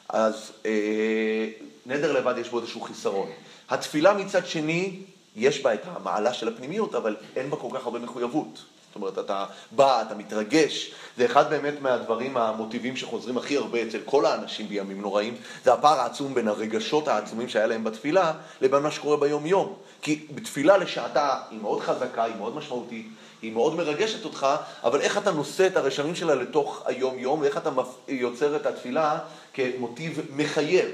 אז אה, נדר לבד יש בו איזשהו חיסרון. התפילה מצד שני, יש בה את המעלה של הפנימיות, אבל אין בה כל כך הרבה מחויבות. זאת אומרת, אתה בא, אתה מתרגש. זה אחד באמת מהדברים המוטיבים שחוזרים הכי הרבה אצל כל האנשים בימים נוראים, זה הפער העצום בין הרגשות העצומים שהיה להם בתפילה, לבין מה שקורה ביום-יום. כי בתפילה לשעתה היא מאוד חזקה, היא מאוד משמעותית, היא מאוד מרגשת אותך, אבל איך אתה נושא את הרשמים שלה לתוך היום-יום, ואיך אתה יוצר את התפילה כמוטיב מחייב.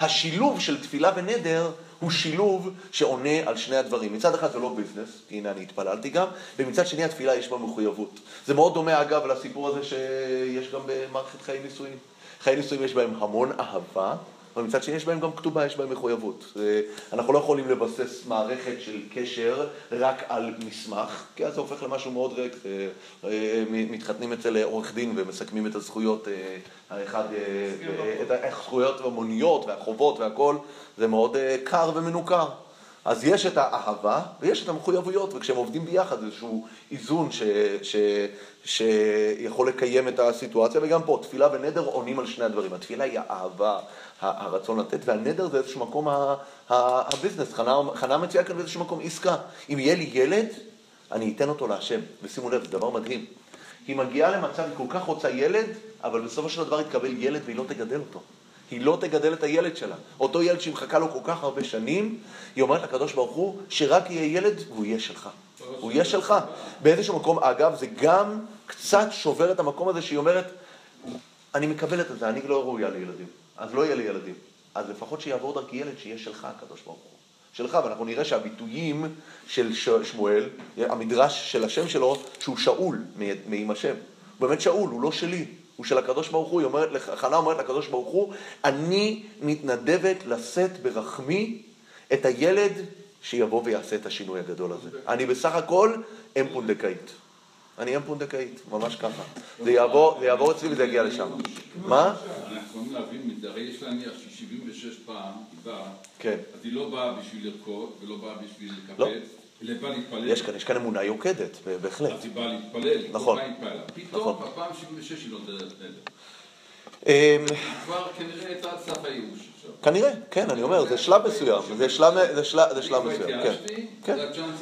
השילוב של תפילה ונדר הוא שילוב שעונה על שני הדברים. מצד אחד זה לא ביזנס, כי הנה אני התפללתי גם, ומצד שני התפילה יש בה מחויבות. זה מאוד דומה אגב לסיפור הזה שיש גם במערכת חיי נישואין. חיי נישואין יש בהם המון אהבה, אבל מצד שני יש בהם גם כתובה, יש בהם מחויבות. אנחנו לא יכולים לבסס מערכת של קשר רק על מסמך, כי אז זה הופך למשהו מאוד ריק. זה- אה, מתחתנים אצל עורך דין ומסכמים את הזכויות, אה, האחד, אה, אה, את הזכויות המוניות והחובות והכל, זה מאוד אה, קר ומנוכר. אז יש את האהבה ויש את המחויבויות, וכשהם עובדים ביחד איזשהו איזון ש, ש, שיכול לקיים את הסיטואציה, וגם פה תפילה ונדר עונים על שני הדברים. התפילה היא האהבה, הרצון לתת, והנדר זה איזשהו מקום הביזנס. חנה, חנה מציעה כאן באיזשהו מקום עסקה. אם יהיה לי ילד, אני אתן אותו להשם. ושימו לב, זה דבר מדהים. היא מגיעה למצב, היא כל כך רוצה ילד, אבל בסופו של דבר יתקבל ילד והיא לא תגדל אותו. היא לא תגדל את הילד שלה. אותו ילד שהיא מחכה לו כל כך הרבה שנים, היא אומרת לקדוש ברוך הוא, שרק יהיה ילד והוא יהיה שלך. הוא יהיה שלך. באיזשהו מקום, אגב, זה גם קצת שובר את המקום הזה שהיא אומרת, אני מקבלת את זה, אני לא ראויה לילדים. אז לא יהיה לי ילדים. אז לפחות שיעבור דרכי ילד שיהיה שלך, הקדוש ברוך הוא. שלך, ואנחנו נראה שהביטויים של שמואל, המדרש של השם שלו, שהוא שאול מעם השם. הוא באמת שאול, הוא לא שלי, הוא של הקדוש ברוך הוא. אומרת, חנה אומרת לקדוש ברוך הוא, אני מתנדבת לשאת ברחמי את הילד שיבוא ויעשה את השינוי הגדול הזה. אני בסך הכל אם פונדקאית. אני אם פונדקאית, ממש ככה. זה יעבור, זה יעבור אצלי וזה יגיע לשם. מה? אנחנו יכולים להבין, הרי יש להניח ש-76 פעם היא באה, כן. אז היא לא באה בשביל לרקוד ולא באה בשביל לא. להתפלל. יש כאן, יש כאן אמונה יוקדת, בהחלט. אז היא באה להתפלל, היא נכון. התפללה. פתאום נכון. בפעם 76 היא לא נדר. אמ, היא כבר כנראה הייתה סף הייאוש. כנראה, כן, אני אומר, זה שלב מסוים, זה שלב, מסוים, כן. כן.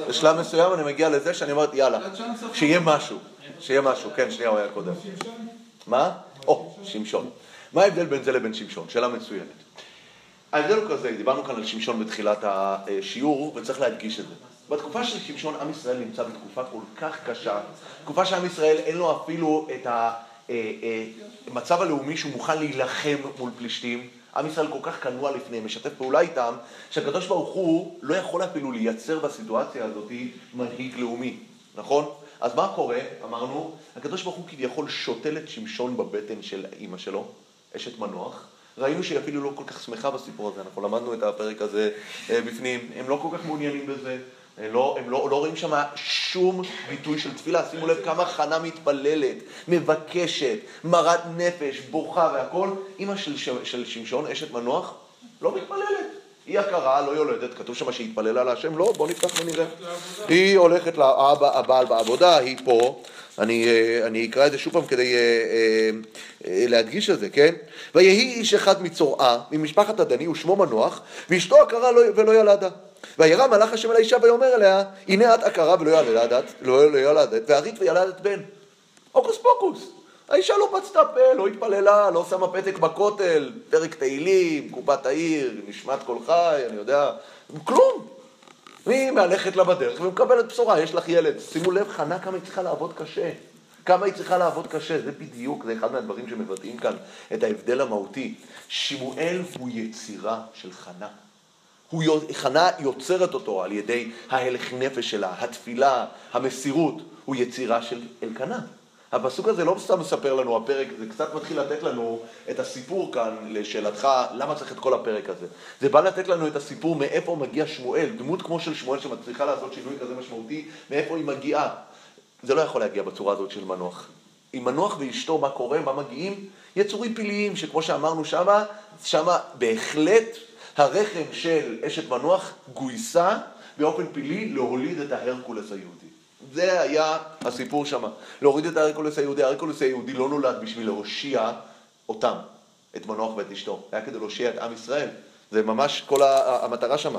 זה. שלב מסוים, אני מגיע לזה שאני אומרת, יאללה. שיהיה משהו, שיהיה משהו, כן, שנייה, הוא היה קודם. מה? או, שמשון. מה ההבדל בין זה לבין שמשון? שאלה מצוינת. ההבדל הוא כזה, דיברנו כאן על שמשון בתחילת השיעור, וצריך להדגיש את זה. בתקופה של שמשון, עם ישראל נמצא בתקופה כל כך קשה, תקופה שעם ישראל אין לו אפילו את המצב הלאומי שהוא מוכן להילחם מול פלישתים. עם ישראל כל כך כנוע לפניהם, משתף פעולה איתם, שהקדוש ברוך הוא לא יכול אפילו לייצר בסיטואציה הזאת מנהיג לאומי, נכון? אז מה קורה? אמרנו, הקדוש ברוך הוא כביכול שותל את שמשון בבטן של אימא שלו, אשת מנוח. ראינו שהיא אפילו לא כל כך שמחה בסיפור הזה, אנחנו למדנו את הפרק הזה אה, בפנים, הם לא כל כך מעוניינים בזה, הם לא, הם לא, לא רואים שם שום ביטוי של תפילה, שימו לב כמה חנה מתפללת, מבקשת, מרת נפש, בוכה והכל. אימא של, של שמשון, אשת מנוח, לא מתפללת. היא הכרה, לא יולדת, כתוב שם שהיא התפללה להשם, לא, בוא נפתח ונראה. היא הולכת לבעל בעבודה, היא פה, אני, אה, אני אקרא את זה שוב פעם כדי אה, אה, להדגיש את זה, כן? ויהי איש אחד מצורעה, ממשפחת הדני, ושמו מנוח, ואשתו הכרה לא, ולא ילדה. וירא מלאך השם אל האישה ויאמר אליה, הנה את עקרה ולא ילדת, לא, לא ילדת, והרית וילדת בן. הוקוס פוקוס. האישה לא פצתה פה, לא התפללה, לא שמה פתק בכותל, פרק תהילים, קופת העיר, נשמת כל חי, אני יודע, כלום. היא מהלכת לה בדרך ומקבלת בשורה, יש לך ילד. שימו לב, חנה, כמה היא צריכה לעבוד קשה. כמה היא צריכה לעבוד קשה, זה בדיוק, זה אחד מהדברים שמבטאים כאן את ההבדל המהותי. שמואל הוא יצירה של חנה. הוא, חנה יוצרת אותו על ידי ההלך נפש שלה, התפילה, המסירות, הוא יצירה של אלקנה. הפסוק הזה לא סתם מספר לנו הפרק, זה קצת מתחיל לתת לנו את הסיפור כאן, לשאלתך, למה צריך את כל הפרק הזה. זה בא לתת לנו את הסיפור מאיפה מגיע שמואל, דמות כמו של שמואל שמצליחה לעשות שינוי כזה משמעותי, מאיפה היא מגיעה. זה לא יכול להגיע בצורה הזאת של מנוח. עם מנוח ואשתו, מה קורה, מה מגיעים? יצורים פלאיים, שכמו שאמרנו שמה, שמה בהחלט הרחם של אשת מנוח גויסה באופן פלאי להוליד את ההרקולס היהודי. זה היה הסיפור שם. להוריד את ההרקולס היהודי. ההרקולס היהודי לא נולד בשביל להושיע אותם, את מנוח ואת אשתו. היה כדי להושיע את עם ישראל. זה ממש כל המטרה שם.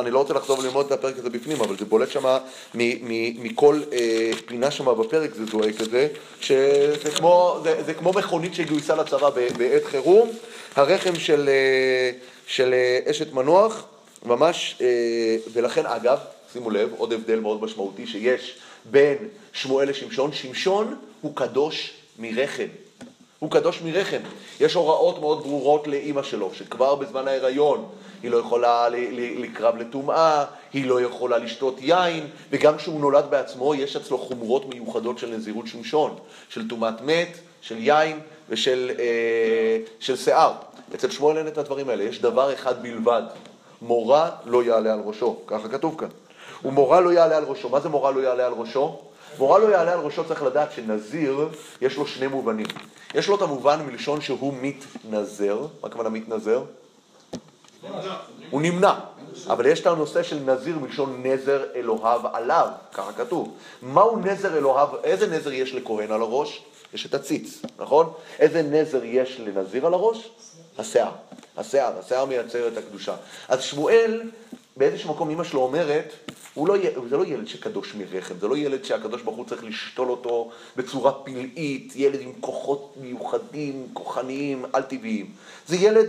אני לא רוצה לחזור וללמוד את הפרק הזה בפנים, אבל זה בולט שם מכל אה, פינה שם בפרק, זה זועק את זה, שזה כמו, זה, זה כמו מכונית שגויסה לצבא בעת חירום. הרחם של, אה, של אה, אשת מנוח, ממש, אה, ולכן אגב, שימו לב, עוד הבדל מאוד משמעותי שיש בין שמואל לשמשון, שמשון הוא קדוש מרחם. הוא קדוש מרחם. יש הוראות מאוד ברורות לאימא שלו, שכבר בזמן ההיריון היא לא יכולה לקרב לטומאה, היא לא יכולה לשתות יין, וגם כשהוא נולד בעצמו יש אצלו חומרות מיוחדות של נזירות שמשון, של טומאת מת, של יין ושל אה, של שיער. אצל שמואל אין את הדברים האלה, יש דבר אחד בלבד, מורה לא יעלה על ראשו, ככה כתוב כאן. ומורה לא יעלה על ראשו. מה זה מורה לא יעלה על ראשו? מורה לא יעלה על ראשו צריך לדעת שנזיר, יש לו שני מובנים. יש לו את המובן מלשון שהוא מתנזר. מה הכוונה מתנזר? הוא נמנע. אבל יש את הנושא של נזיר מלשון נזר אלוהיו עליו, ככה כתוב. מהו נזר אלוהיו, איזה נזר יש לכהן על הראש? יש את הציץ, נכון? איזה נזר יש לנזיר על הראש? השיער. השיער, השיער מייצר את הקדושה. אז שמואל, באיזשהו מקום אמא שלו אומרת, לא, זה לא ילד שקדוש מרחם, זה לא ילד שהקדוש ברוך הוא צריך לשתול אותו בצורה פלאית, ילד עם כוחות מיוחדים, כוחניים, על-טבעיים. זה ילד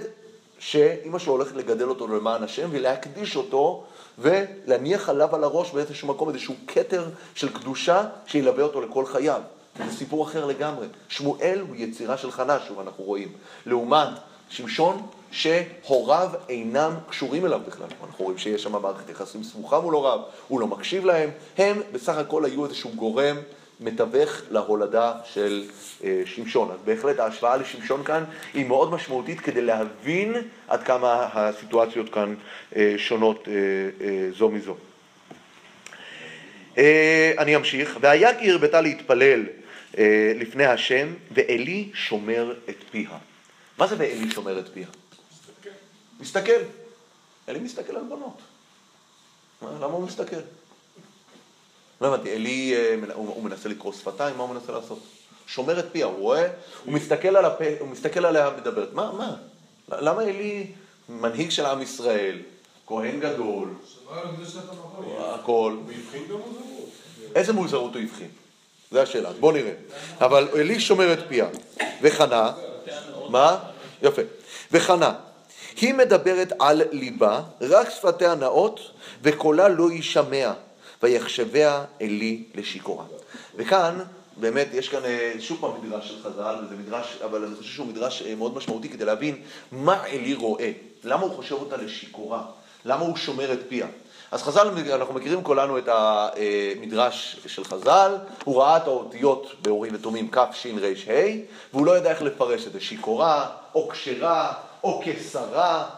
שאימא שלו הולכת לגדל אותו למען השם ולהקדיש אותו ולהניח עליו על הראש באיזשהו מקום איזשהו כתר של קדושה שילווה אותו לכל חייו. זה סיפור אחר לגמרי. שמואל הוא יצירה של חנה, שוב אנחנו רואים. לעומת שמשון שהוריו אינם קשורים אליו בכלל. אנחנו רואים שיש שם מערכת יחסים סמוכה מול הוריו, הוא לא מקשיב להם, הם בסך הכל היו איזשהו גורם מתווך להולדה של אה, שמשון. אז בהחלט ההשוואה לשמשון כאן היא מאוד משמעותית כדי להבין עד כמה הסיטואציות כאן אה, שונות אה, אה, זו מזו. אה, אני אמשיך. והיה כי הרבתה להתפלל אה, לפני השם, ואלי שומר את פיה. מה זה ואלי שומר את פיה? מסתכל. אלי מסתכל על בנות. למה הוא מסתכל? לא הבנתי, אלי, אה, הוא מנסה לקרוא שפתיים, מה הוא מנסה לעשות? שומר את פיה, הוא רואה, הוא מסתכל, על הפה, הוא מסתכל עליה מדברת. מה, מה? למה אלי מנהיג של עם ישראל, כהן גדול, הכל. הוא. איזה מוזרות הוא הבחין? זו השאלה, בוא נראה. אבל אלי שומר את פיה. וחנה, מה? יפה. וחנה, היא מדברת על ליבה, רק שפתיה נאות, וקולה לא יישמע, ויחשביה אלי לשיכורה. וכאן, באמת, יש כאן אה, שוב פעם מדרש של חז"ל, וזה מדרש, אבל אני חושב שהוא מדרש אה, מאוד משמעותי כדי להבין מה אלי רואה, למה הוא חושב אותה לשיכורה, למה הוא שומר את פיה. אז חז"ל, אנחנו מכירים כולנו את המדרש של חז"ל, הוא ראה את האותיות באורים ותומים כ', ש', ר', ה', והוא לא ידע איך לפרש את זה, שיכורה, או כשרה, או כשרה.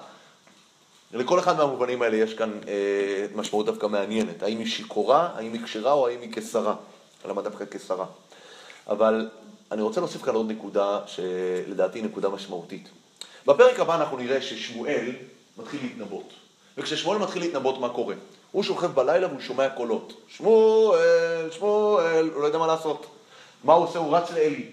לכל אחד מהמובנים האלה יש כאן אה, משמעות דווקא מעניינת, האם היא שיכורה, האם היא כשרה או האם היא כשרה. למה דווקא כשרה? אבל אני רוצה להוסיף כאן עוד נקודה, שלדעתי היא נקודה משמעותית. בפרק הבא אנחנו נראה ששמואל מתחיל להתנבאות. וכששמואל מתחיל להתנבאות, מה קורה? הוא שוכב בלילה והוא שומע קולות. שמואל, שמואל, הוא לא יודע מה לעשות. מה הוא עושה? הוא רץ לאלי.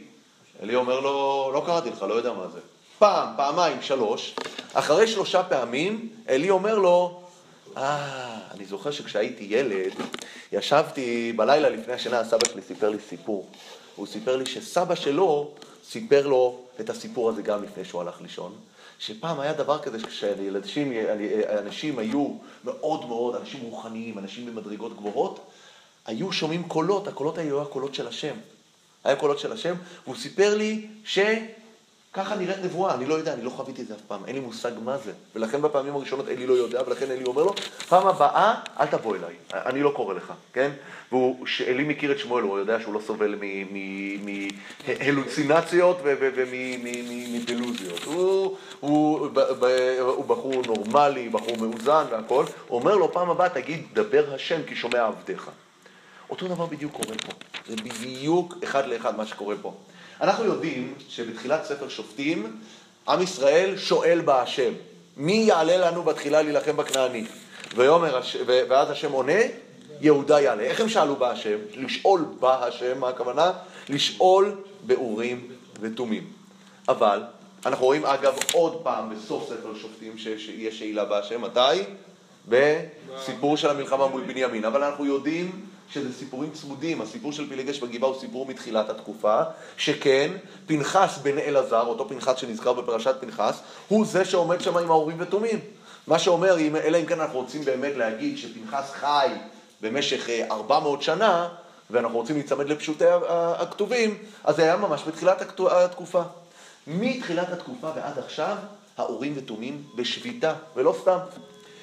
אלי אומר לו, לא קראתי לך, לא יודע מה זה. פעם, פעמיים, שלוש. אחרי שלושה פעמים, אלי אומר לו, אה, אני זוכר שכשהייתי ילד, ישבתי בלילה לפני השינה, הסבא שלי סיפר לי סיפור. הוא סיפר לי שסבא שלו סיפר לו את הסיפור הזה גם לפני שהוא הלך לישון, שפעם היה דבר כזה כשאנשים אנשים היו מאוד מאוד, אנשים רוחניים, אנשים במדרגות גבוהות, היו שומעים קולות, הקולות היו הקולות של השם. היה קולות של השם, והוא סיפר לי ש... ככה נראית נבואה, אני לא יודע, אני לא חוויתי את זה אף פעם, אין לי מושג מה זה. ולכן בפעמים הראשונות אלי לא יודע, ולכן אלי אומר לו, פעם הבאה, אל תבוא אליי, אני לא קורא לך, כן? ואלי מכיר את שמואל, הוא יודע שהוא לא סובל מהלוצינציות ומדלוזיות. הוא בחור נורמלי, בחור מאוזן והכול. אומר לו, פעם הבאה תגיד, דבר השם כי שומע עבדיך. אותו דבר בדיוק קורה פה. זה בדיוק אחד לאחד מה שקורה פה. אנחנו יודעים שבתחילת ספר שופטים, עם ישראל שואל בהשם, מי יעלה לנו בתחילה להילחם בכנעני? ויאמר, ואז השם עונה, יהודה יעלה. איך הם שאלו בהשם? לשאול בהשם, מה הכוונה? לשאול באורים ותומים. אבל, אנחנו רואים אגב עוד פעם בסוף ספר שופטים שיש שאלה בהשם, מתי? בסיפור של המלחמה מול בנימין. אבל אנחנו יודעים שזה סיפורים צמודים, הסיפור של פילגש בגבעה הוא סיפור מתחילת התקופה, שכן, פנחס בן אלעזר, אותו פנחס שנזכר בפרשת פנחס, הוא זה שעומד שם עם האורים ותומים. מה שאומר, אלא אם כן אנחנו רוצים באמת להגיד שפנחס חי במשך 400 אה, שנה, ואנחנו רוצים להיצמד לפשוטי הכתובים, אז זה היה ממש בתחילת התקופה. מתחילת התקופה ועד עכשיו, האורים ותומים בשביתה, ולא סתם.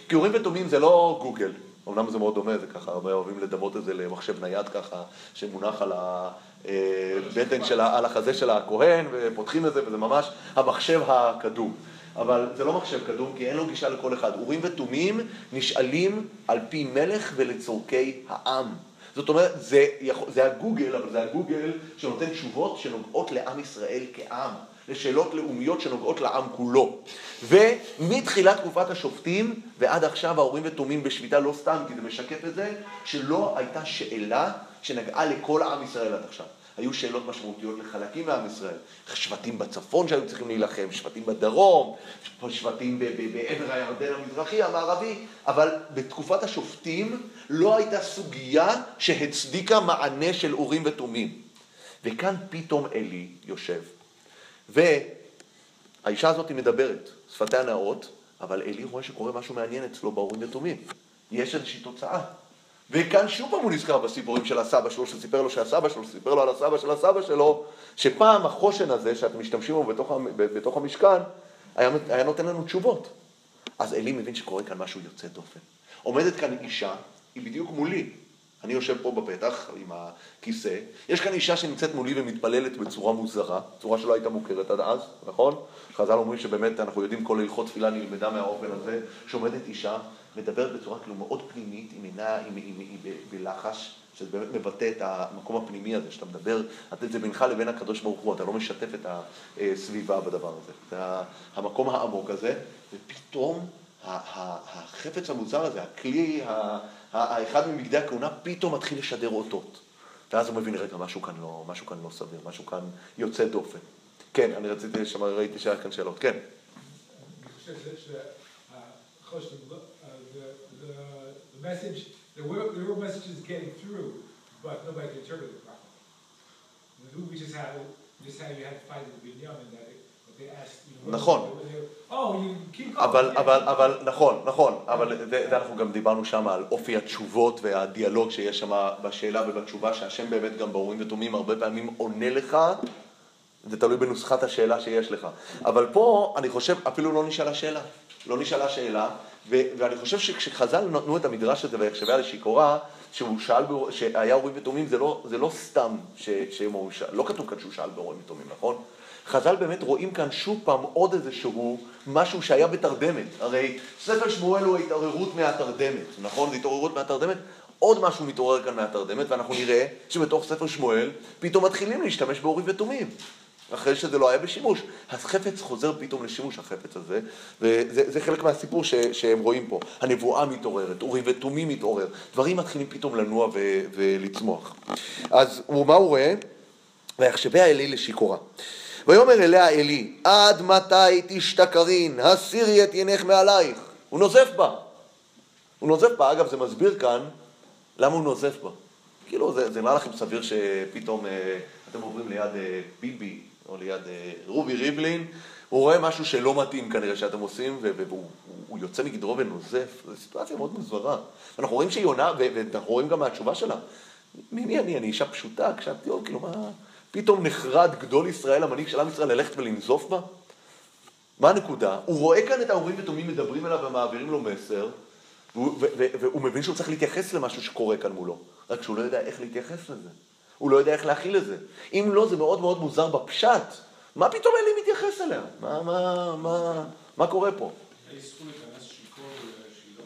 כי אורים ותומים זה לא גוגל, אמנם זה מאוד דומה, זה ככה, הרבה אוהבים לדמות את זה למחשב נייד ככה, שמונח על הבטן של, על החזה של הכהן, ופותחים את זה, וזה ממש המחשב הקדום. אבל זה לא מחשב קדום, כי אין לו גישה לכל אחד. אורים ותומים נשאלים על פי מלך ולצורכי העם. זאת אומרת, זה, זה הגוגל, אבל זה הגוגל שנותן תשובות שנוגעות לעם ישראל כעם. לשאלות לאומיות שנוגעות לעם כולו. ומתחילת תקופת השופטים ועד עכשיו ההורים ותומים בשביתה לא סתם, כי זה משקף את זה, שלא הייתה שאלה שנגעה לכל עם ישראל עד עכשיו. היו שאלות משמעותיות לחלקים מעם ישראל. שבטים בצפון שהיו צריכים להילחם, שבטים בדרום, שבטים בעבר הירדן המזרחי, המערבי, אבל בתקופת השופטים לא הייתה סוגיה שהצדיקה מענה של אורים ותומים. וכאן פתאום אלי יושב והאישה הזאת מדברת, שפתיה נאות, אבל אלי רואה שקורה משהו מעניין אצלו בהורים יתומים. יש איזושהי תוצאה. וכאן שוב פעם הוא נזכר בסיפורים של הסבא שלו, שסיפר לו שהסבא שלו, סיפר לו על הסבא של הסבא שלו, שפעם החושן הזה שאתם משתמשים בו בתוך, בתוך המשכן, היה, היה נותן לנו תשובות. אז אלי מבין שקורה כאן משהו יוצא דופן. עומדת כאן אישה, היא בדיוק מולי, אני יושב פה בפתח עם הכיסא, יש כאן אישה שנמצאת מולי ומתפללת בצורה מוזרה, צורה שלא הייתה מוכרת עד אז, נכון? חז"ל אומרים שבאמת אנחנו יודעים כל הלכות תפילה נלמדה מהאופן הזה, שעומדת אישה, מדברת בצורה כאילו מאוד פנימית, עם עינה, בלחש, שזה באמת מבטא את המקום הפנימי הזה, שאתה מדבר, זה בינך לבין הקדוש ברוך הוא, אתה לא משתף את הסביבה בדבר הזה. זה המקום העמוק הזה, ופתאום החפץ המוזר הזה, הכלי, האחד ממגדי הכהונה, פתאום מתחיל לשדר אותות. ואז הוא מבין, רגע, משהו כאן לא, משהו כאן לא סביר, משהו כאן יוצא דופן. כן, אני רציתי, ראיתי שהיה כאן שאלות. כן. אני חושב שהחושן, the message, the real message is getting through, but nobody can interpret it properly. We just had, just how you had to fight with Binyamin, that נכון. אבל, אבל, אבל, נכון, נכון, אבל אנחנו גם דיברנו שם על אופי התשובות והדיאלוג שיש שם בשאלה ובתשובה, שהשם באמת גם באורים ותומים הרבה פעמים עונה לך זה תלוי בנוסחת השאלה שיש לך. אבל פה, אני חושב, אפילו לא נשאלה שאלה. לא נשאלה שאלה, ו- ואני חושב שכשחז"ל נתנו את המדרש הזה ויחשביה לשיכורה, שהוא שאל, באור- שהיה אורים ותומים, זה לא, זה לא סתם ש- שהם אומרים, לא כתוב כאן שהוא שאל באורים ותומים, נכון? חז"ל באמת רואים כאן שוב פעם עוד איזשהו משהו שהיה בתרדמת. הרי ספר שמואל הוא ההתעוררות מהתרדמת, נכון? זו התעוררות מהתרדמת. עוד משהו מתעורר כאן מהתרדמת, ואנחנו נראה שבתוך ספר שמואל פתאום מתחילים להשתמש באורים ותומים. אחרי שזה לא היה בשימוש. החפץ חוזר פתאום לשימוש, החפץ הזה, וזה זה חלק מהסיפור ש, שהם רואים פה. הנבואה מתעוררת, אורי ותומי מתעורר, דברים מתחילים פתאום לנוע ו, ולצמוח. אז מה הוא רואה? ויחשביה אלי לשיכורה. ויאמר אליה אלי, עד מתי תשתכרין, הסירי את עינך מעלייך. הוא נוזף בה. הוא נוזף בה, אגב, זה מסביר כאן למה הוא נוזף בה. כאילו, זה, זה נראה לכם סביר שפתאום אה, אתם עוברים ליד אה, ביבי או ליד אה, רובי ריבלין, הוא רואה משהו שלא מתאים כנראה שאתם עושים, והוא הוא, הוא יוצא מגדרו ונוזף. זו סיטואציה מאוד מוזרה. אנחנו רואים שהיא עונה, ואנחנו רואים גם מהתשובה שלה. מי, מי אני? אני אישה פשוטה, קשת יום, כאילו מה... פתאום נחרד גדול ישראל, המנהיג של עם ישראל, ללכת ולנזוף בה? מה הנקודה? הוא רואה כאן את ההורים ותומים מדברים אליו ומעבירים לו מסר, והוא, מבין שהוא צריך להתייחס למשהו שקורה כאן מולו, רק שהוא לא יודע איך להתייחס לזה. הוא לא יודע איך להכיל את זה. אם לא, זה מאוד מאוד מוזר בפשט. מה פתאום אלי מתייחס אליה? מה, מה, מה, מה קורה פה? היה איסור להיכנס שיכור לשילה?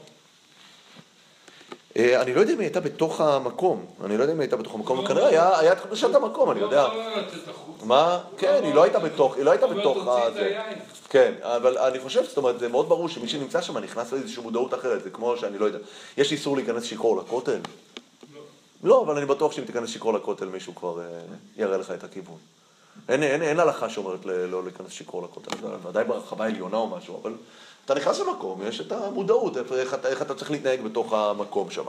אה, אני לא יודע אם היא הייתה בתוך המקום, אני לא יודע אם היא הייתה בתוך המקום, לא, כנראה לא. היה את קדושת המקום, אני יודע. לא, לא. מה? כן, היא לא הייתה בתוך, היא לא הייתה בתוך. היין. כן, אבל אני חושב, זאת אומרת, זה מאוד ברור שמי שנמצא שם נכנס לאיזושהי מודעות אחרת, זה כמו שאני לא יודע, יש איסור להיכנס שיכור לכותל? לא, אבל אני בטוח שאם תיכנס שיכור לכותל מישהו כבר אה, יראה לך את הכיוון. אין, אין, אין הלכה שאומרת לא להיכנס שיכור לכותל, ודאי ברחבה העליונה או משהו, אבל אתה נכנס למקום, יש את המודעות, איך, אתה- איך אתה צריך להתנהג בתוך המקום שם.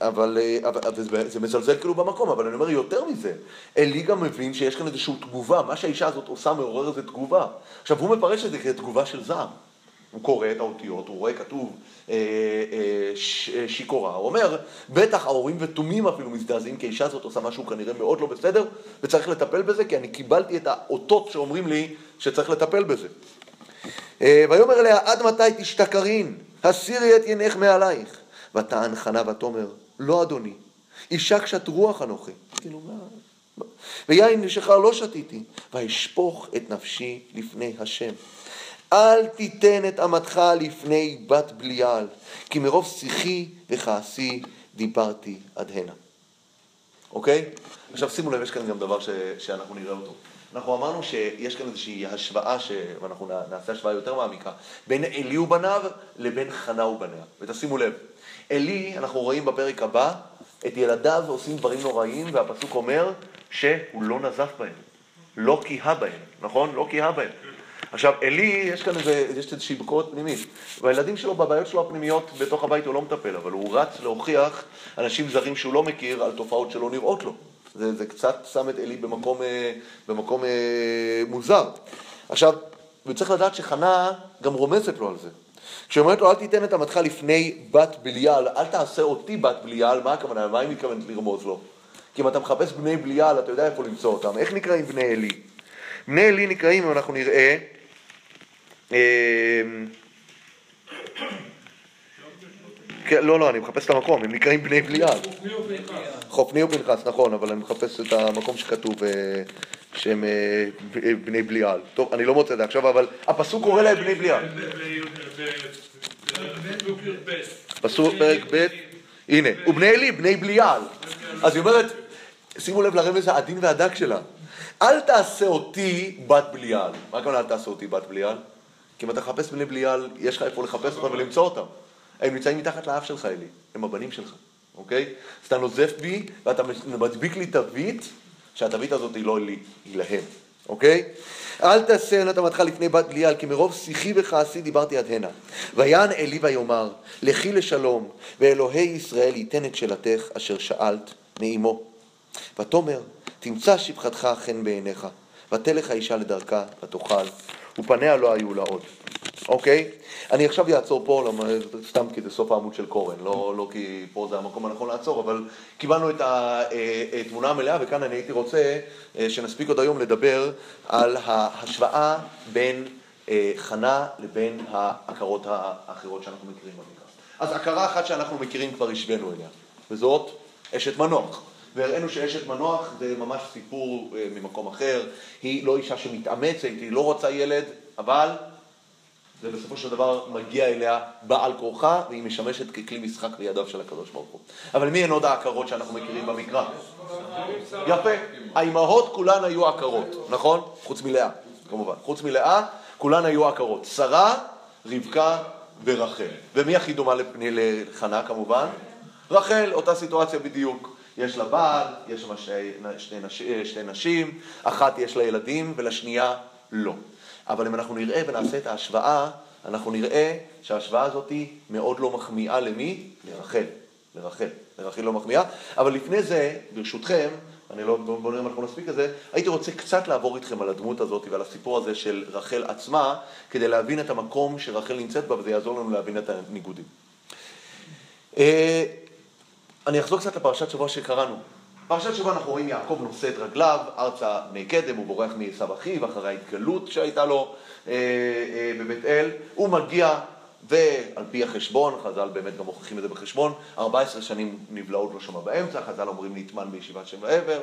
אבל, אה, אבל אבל זה, זה מזלזל כאילו במקום, אבל אני אומר יותר מזה, אלי גם מבין שיש כאן איזושהי תגובה, מה שהאישה הזאת עושה מעורר איזו תגובה. עכשיו הוא מפרש את זה כתגובה של זעם. הוא קורא את האותיות, הוא רואה כתוב אה, אה, ש, אה, שיכורה, הוא אומר, בטח ההורים ותומים אפילו מזדעזעים, כי האישה הזאת עושה משהו כנראה מאוד לא בסדר, וצריך לטפל בזה, כי אני קיבלתי את האותות שאומרים לי שצריך לטפל בזה. אה, ויאמר אליה, עד מתי תשתכרין? הסירי את עינך מעלייך. ותען חנה ותאמר, לא אדוני, אישה קשת רוח אנוכי. כאילו, מה? ויין ושחר לא שתיתי, ואשפוך את נפשי לפני השם. אל תיתן את אמתך לפני בת בליעל, כי מרוב שיחי וכעסי דיברתי עד הנה. אוקיי? עכשיו שימו לב, יש כאן גם דבר ש, שאנחנו נראה אותו. אנחנו אמרנו שיש כאן איזושהי השוואה, ש... ואנחנו נעשה השוואה יותר מעמיקה, בין עלי ובניו לבין חנה ובניה. ותשימו לב, עלי, אנחנו רואים בפרק הבא, את ילדיו עושים דברים נוראים, והפסוק אומר שהוא לא נזף בהם, לא כיהה בהם, נכון? לא כיהה בהם. עכשיו, עלי, יש כאן איזה, יש איזושהי ביקורת פנימית. והילדים שלו, בבעיות שלו הפנימיות, בתוך הבית הוא לא מטפל, אבל הוא רץ להוכיח אנשים זרים שהוא לא מכיר על תופעות שלא נראות לו. זה, זה קצת שם את עלי במקום, אה, במקום אה, מוזר. עכשיו, וצריך לדעת שחנה גם רומזת לו על זה. כשהיא אומרת לו, אל תיתן את אמתך לפני בת בליעל, אל תעשה אותי בת בליעל, מה הכוונה? מה היא מתכוונת לרמוז לו? כי אם אתה מחפש בני בליעל, אתה יודע איפה למצוא אותם. איך נקראים בני עלי? בני עלי נקראים, אם אנחנו נראה, אה, כן, לא, לא, אני מחפש את המקום, הם נקראים בני בליעל. חופני ופנחס, נכון, אבל אני מחפש את המקום שכתוב אה, שהם אה, ב- בני בליעל. טוב, אני לא מוצא את זה עכשיו, אבל הפסוק קורא להם בני בליעל. בפסוק י"ב. פסוק פרק ב', הנה, ובני עלי, בני בליעל. אז היא אומרת, שימו לב לרמז העדין והדק שלה. אל תעשה אותי בת בליעל. מה הכוונה אל תעשה אותי בת בליעל? כי אם אתה מחפש בני בליעל, יש לך איפה לחפש אותם ולמצוא אותם. הם נמצאים מתחת לאף שלך, אלי. הם הבנים שלך, אוקיי? אז אתה נוזף בי, ואתה מדביק לי תווית, שהתווית הזאת היא לא לי, היא להם, אוקיי? אל תעשה את אמתך לפני בת בליעל, כי מרוב שיחי וכעסי דיברתי עד הנה. ויען אלי ויאמר, לכי לשלום, ואלוהי ישראל ייתן את שאלתך אשר שאלת מאמו. ותאמר, תמצא שפחתך חן בעיניך, ותלך האישה לדרכה, ותאכל, ופניה לא היו לה עוד. אוקיי? אני עכשיו אעצור פה, סתם כי זה סוף העמוד של קורן, לא, לא כי פה זה המקום הנכון לעצור, אבל קיבלנו את התמונה המלאה, וכאן אני הייתי רוצה אה, שנספיק עוד היום לדבר על ההשוואה בין אה, חנה לבין העקרות האחרות שאנחנו מכירים במקרא. אז עקרה אחת שאנחנו מכירים כבר השווינו אליה, וזאת אשת מנוח. והראינו שאשת מנוח זה ממש סיפור אה, ממקום אחר, היא לא אישה שמתאמצת, היא לא רוצה ילד, אבל זה בסופו של דבר מגיע אליה בעל כורחה, והיא משמשת ככלי משחק בידיו של הקדוש ברוך הוא. אבל מי הן עוד העקרות שאנחנו מכירים במקרא? יפה. האימהות כולן היו עקרות, נכון? חוץ מלאה, כמובן. חוץ מלאה, כולן היו עקרות. שרה, רבקה ורחל. ומי הכי דומה לחנה כמובן? רחל, אותה סיטואציה בדיוק. יש לה בעל, יש שם שתי, שתי, נש, שתי נשים, אחת יש לה ילדים ולשנייה לא. אבל אם אנחנו נראה ונעשה את ההשוואה, אנחנו נראה שההשוואה הזאת היא מאוד לא מחמיאה למי? לרחל. לרחל. לרחל לא מחמיאה. אבל לפני זה, ברשותכם, אני לא, בואו נראה אם אנחנו נספיק את זה, הייתי רוצה קצת לעבור איתכם על הדמות הזאת ועל הסיפור הזה של רחל עצמה, כדי להבין את המקום שרחל נמצאת בה, וזה יעזור לנו להבין את הניגודים. אני אחזור קצת לפרשת שבוע שקראנו. פרשת שבוע אנחנו רואים יעקב נושא את רגליו, ארצה בני קדם, הוא בורח מעשו אחיו, אחרי ההתגלות שהייתה לו אה, אה, בבית אל. הוא מגיע, ועל פי החשבון, חז"ל באמת גם מוכיחים את זה בחשבון, 14 שנים נבלעות לו שמה באמצע, חז"ל אומרים נטמן בישיבת שם ועבר.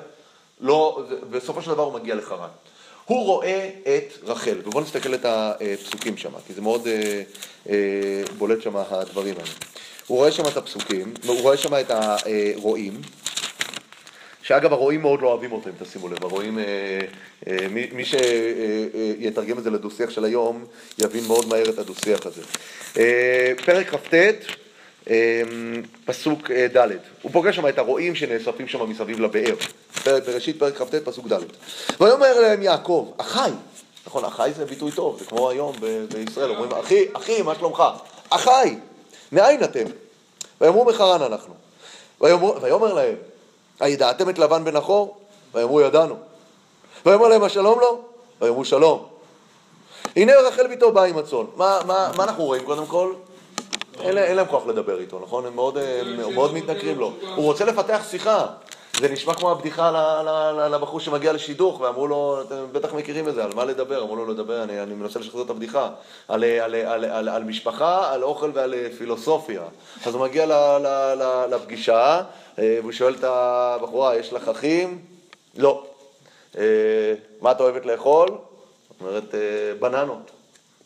לא, בסופו של דבר הוא מגיע לחרן. הוא רואה את רחל, ובואו נסתכל את הפסוקים שם, כי זה מאוד אה, אה, בולט שם הדברים האלה. הוא רואה שם את הפסוקים, הוא רואה שם את הרועים, שאגב הרועים מאוד לא אוהבים אותו, אם תשימו לב, הרועים, אה, אה, מי, שיתרגם את זה לדו-שיח של היום, יבין מאוד מהר את הדו-שיח הזה. אה, פרק כ"ט, אה, פסוק אה, ד', הוא פוגש שם את הרועים שנאספים שם מסביב לבאר. בראשית פרק כ"ט, פסוק ד'. ויאמר להם יעקב, אחי, נכון, אחי זה ביטוי טוב, זה כמו היום בישראל, אומרים, אחי, אחי, מה שלומך? אחי, מאין אתם? ויאמרו מחרן אנחנו. ויאמר, להם, הידעתם את לבן בן נחור? ויאמרו ידענו. ויאמר להם השלום לו? ויאמרו שלום. הנה רחל ביתו באה עם הצאן. מה, מה, מה אנחנו רואים קודם כל? אין, אין להם כוח לדבר איתו, נכון? הם מאוד, אה, מאוד מתנכרים לו. הוא רוצה לפתח שיחה. זה נשמע כמו הבדיחה לבחור שמגיע לשידוך, ואמרו לו, אתם בטח מכירים את זה, על מה לדבר? אמרו לו לדבר, אני, אני מנסה לשחזר את הבדיחה. על, על, על, על, על משפחה, על אוכל ועל אה, פילוסופיה. אז הוא מגיע ל, ל, ל, לפגישה, אה, והוא שואל את הבחורה, יש לך אחים? לא. "אה, מה את אוהבת לאכול? אומרת, "אה, בננות.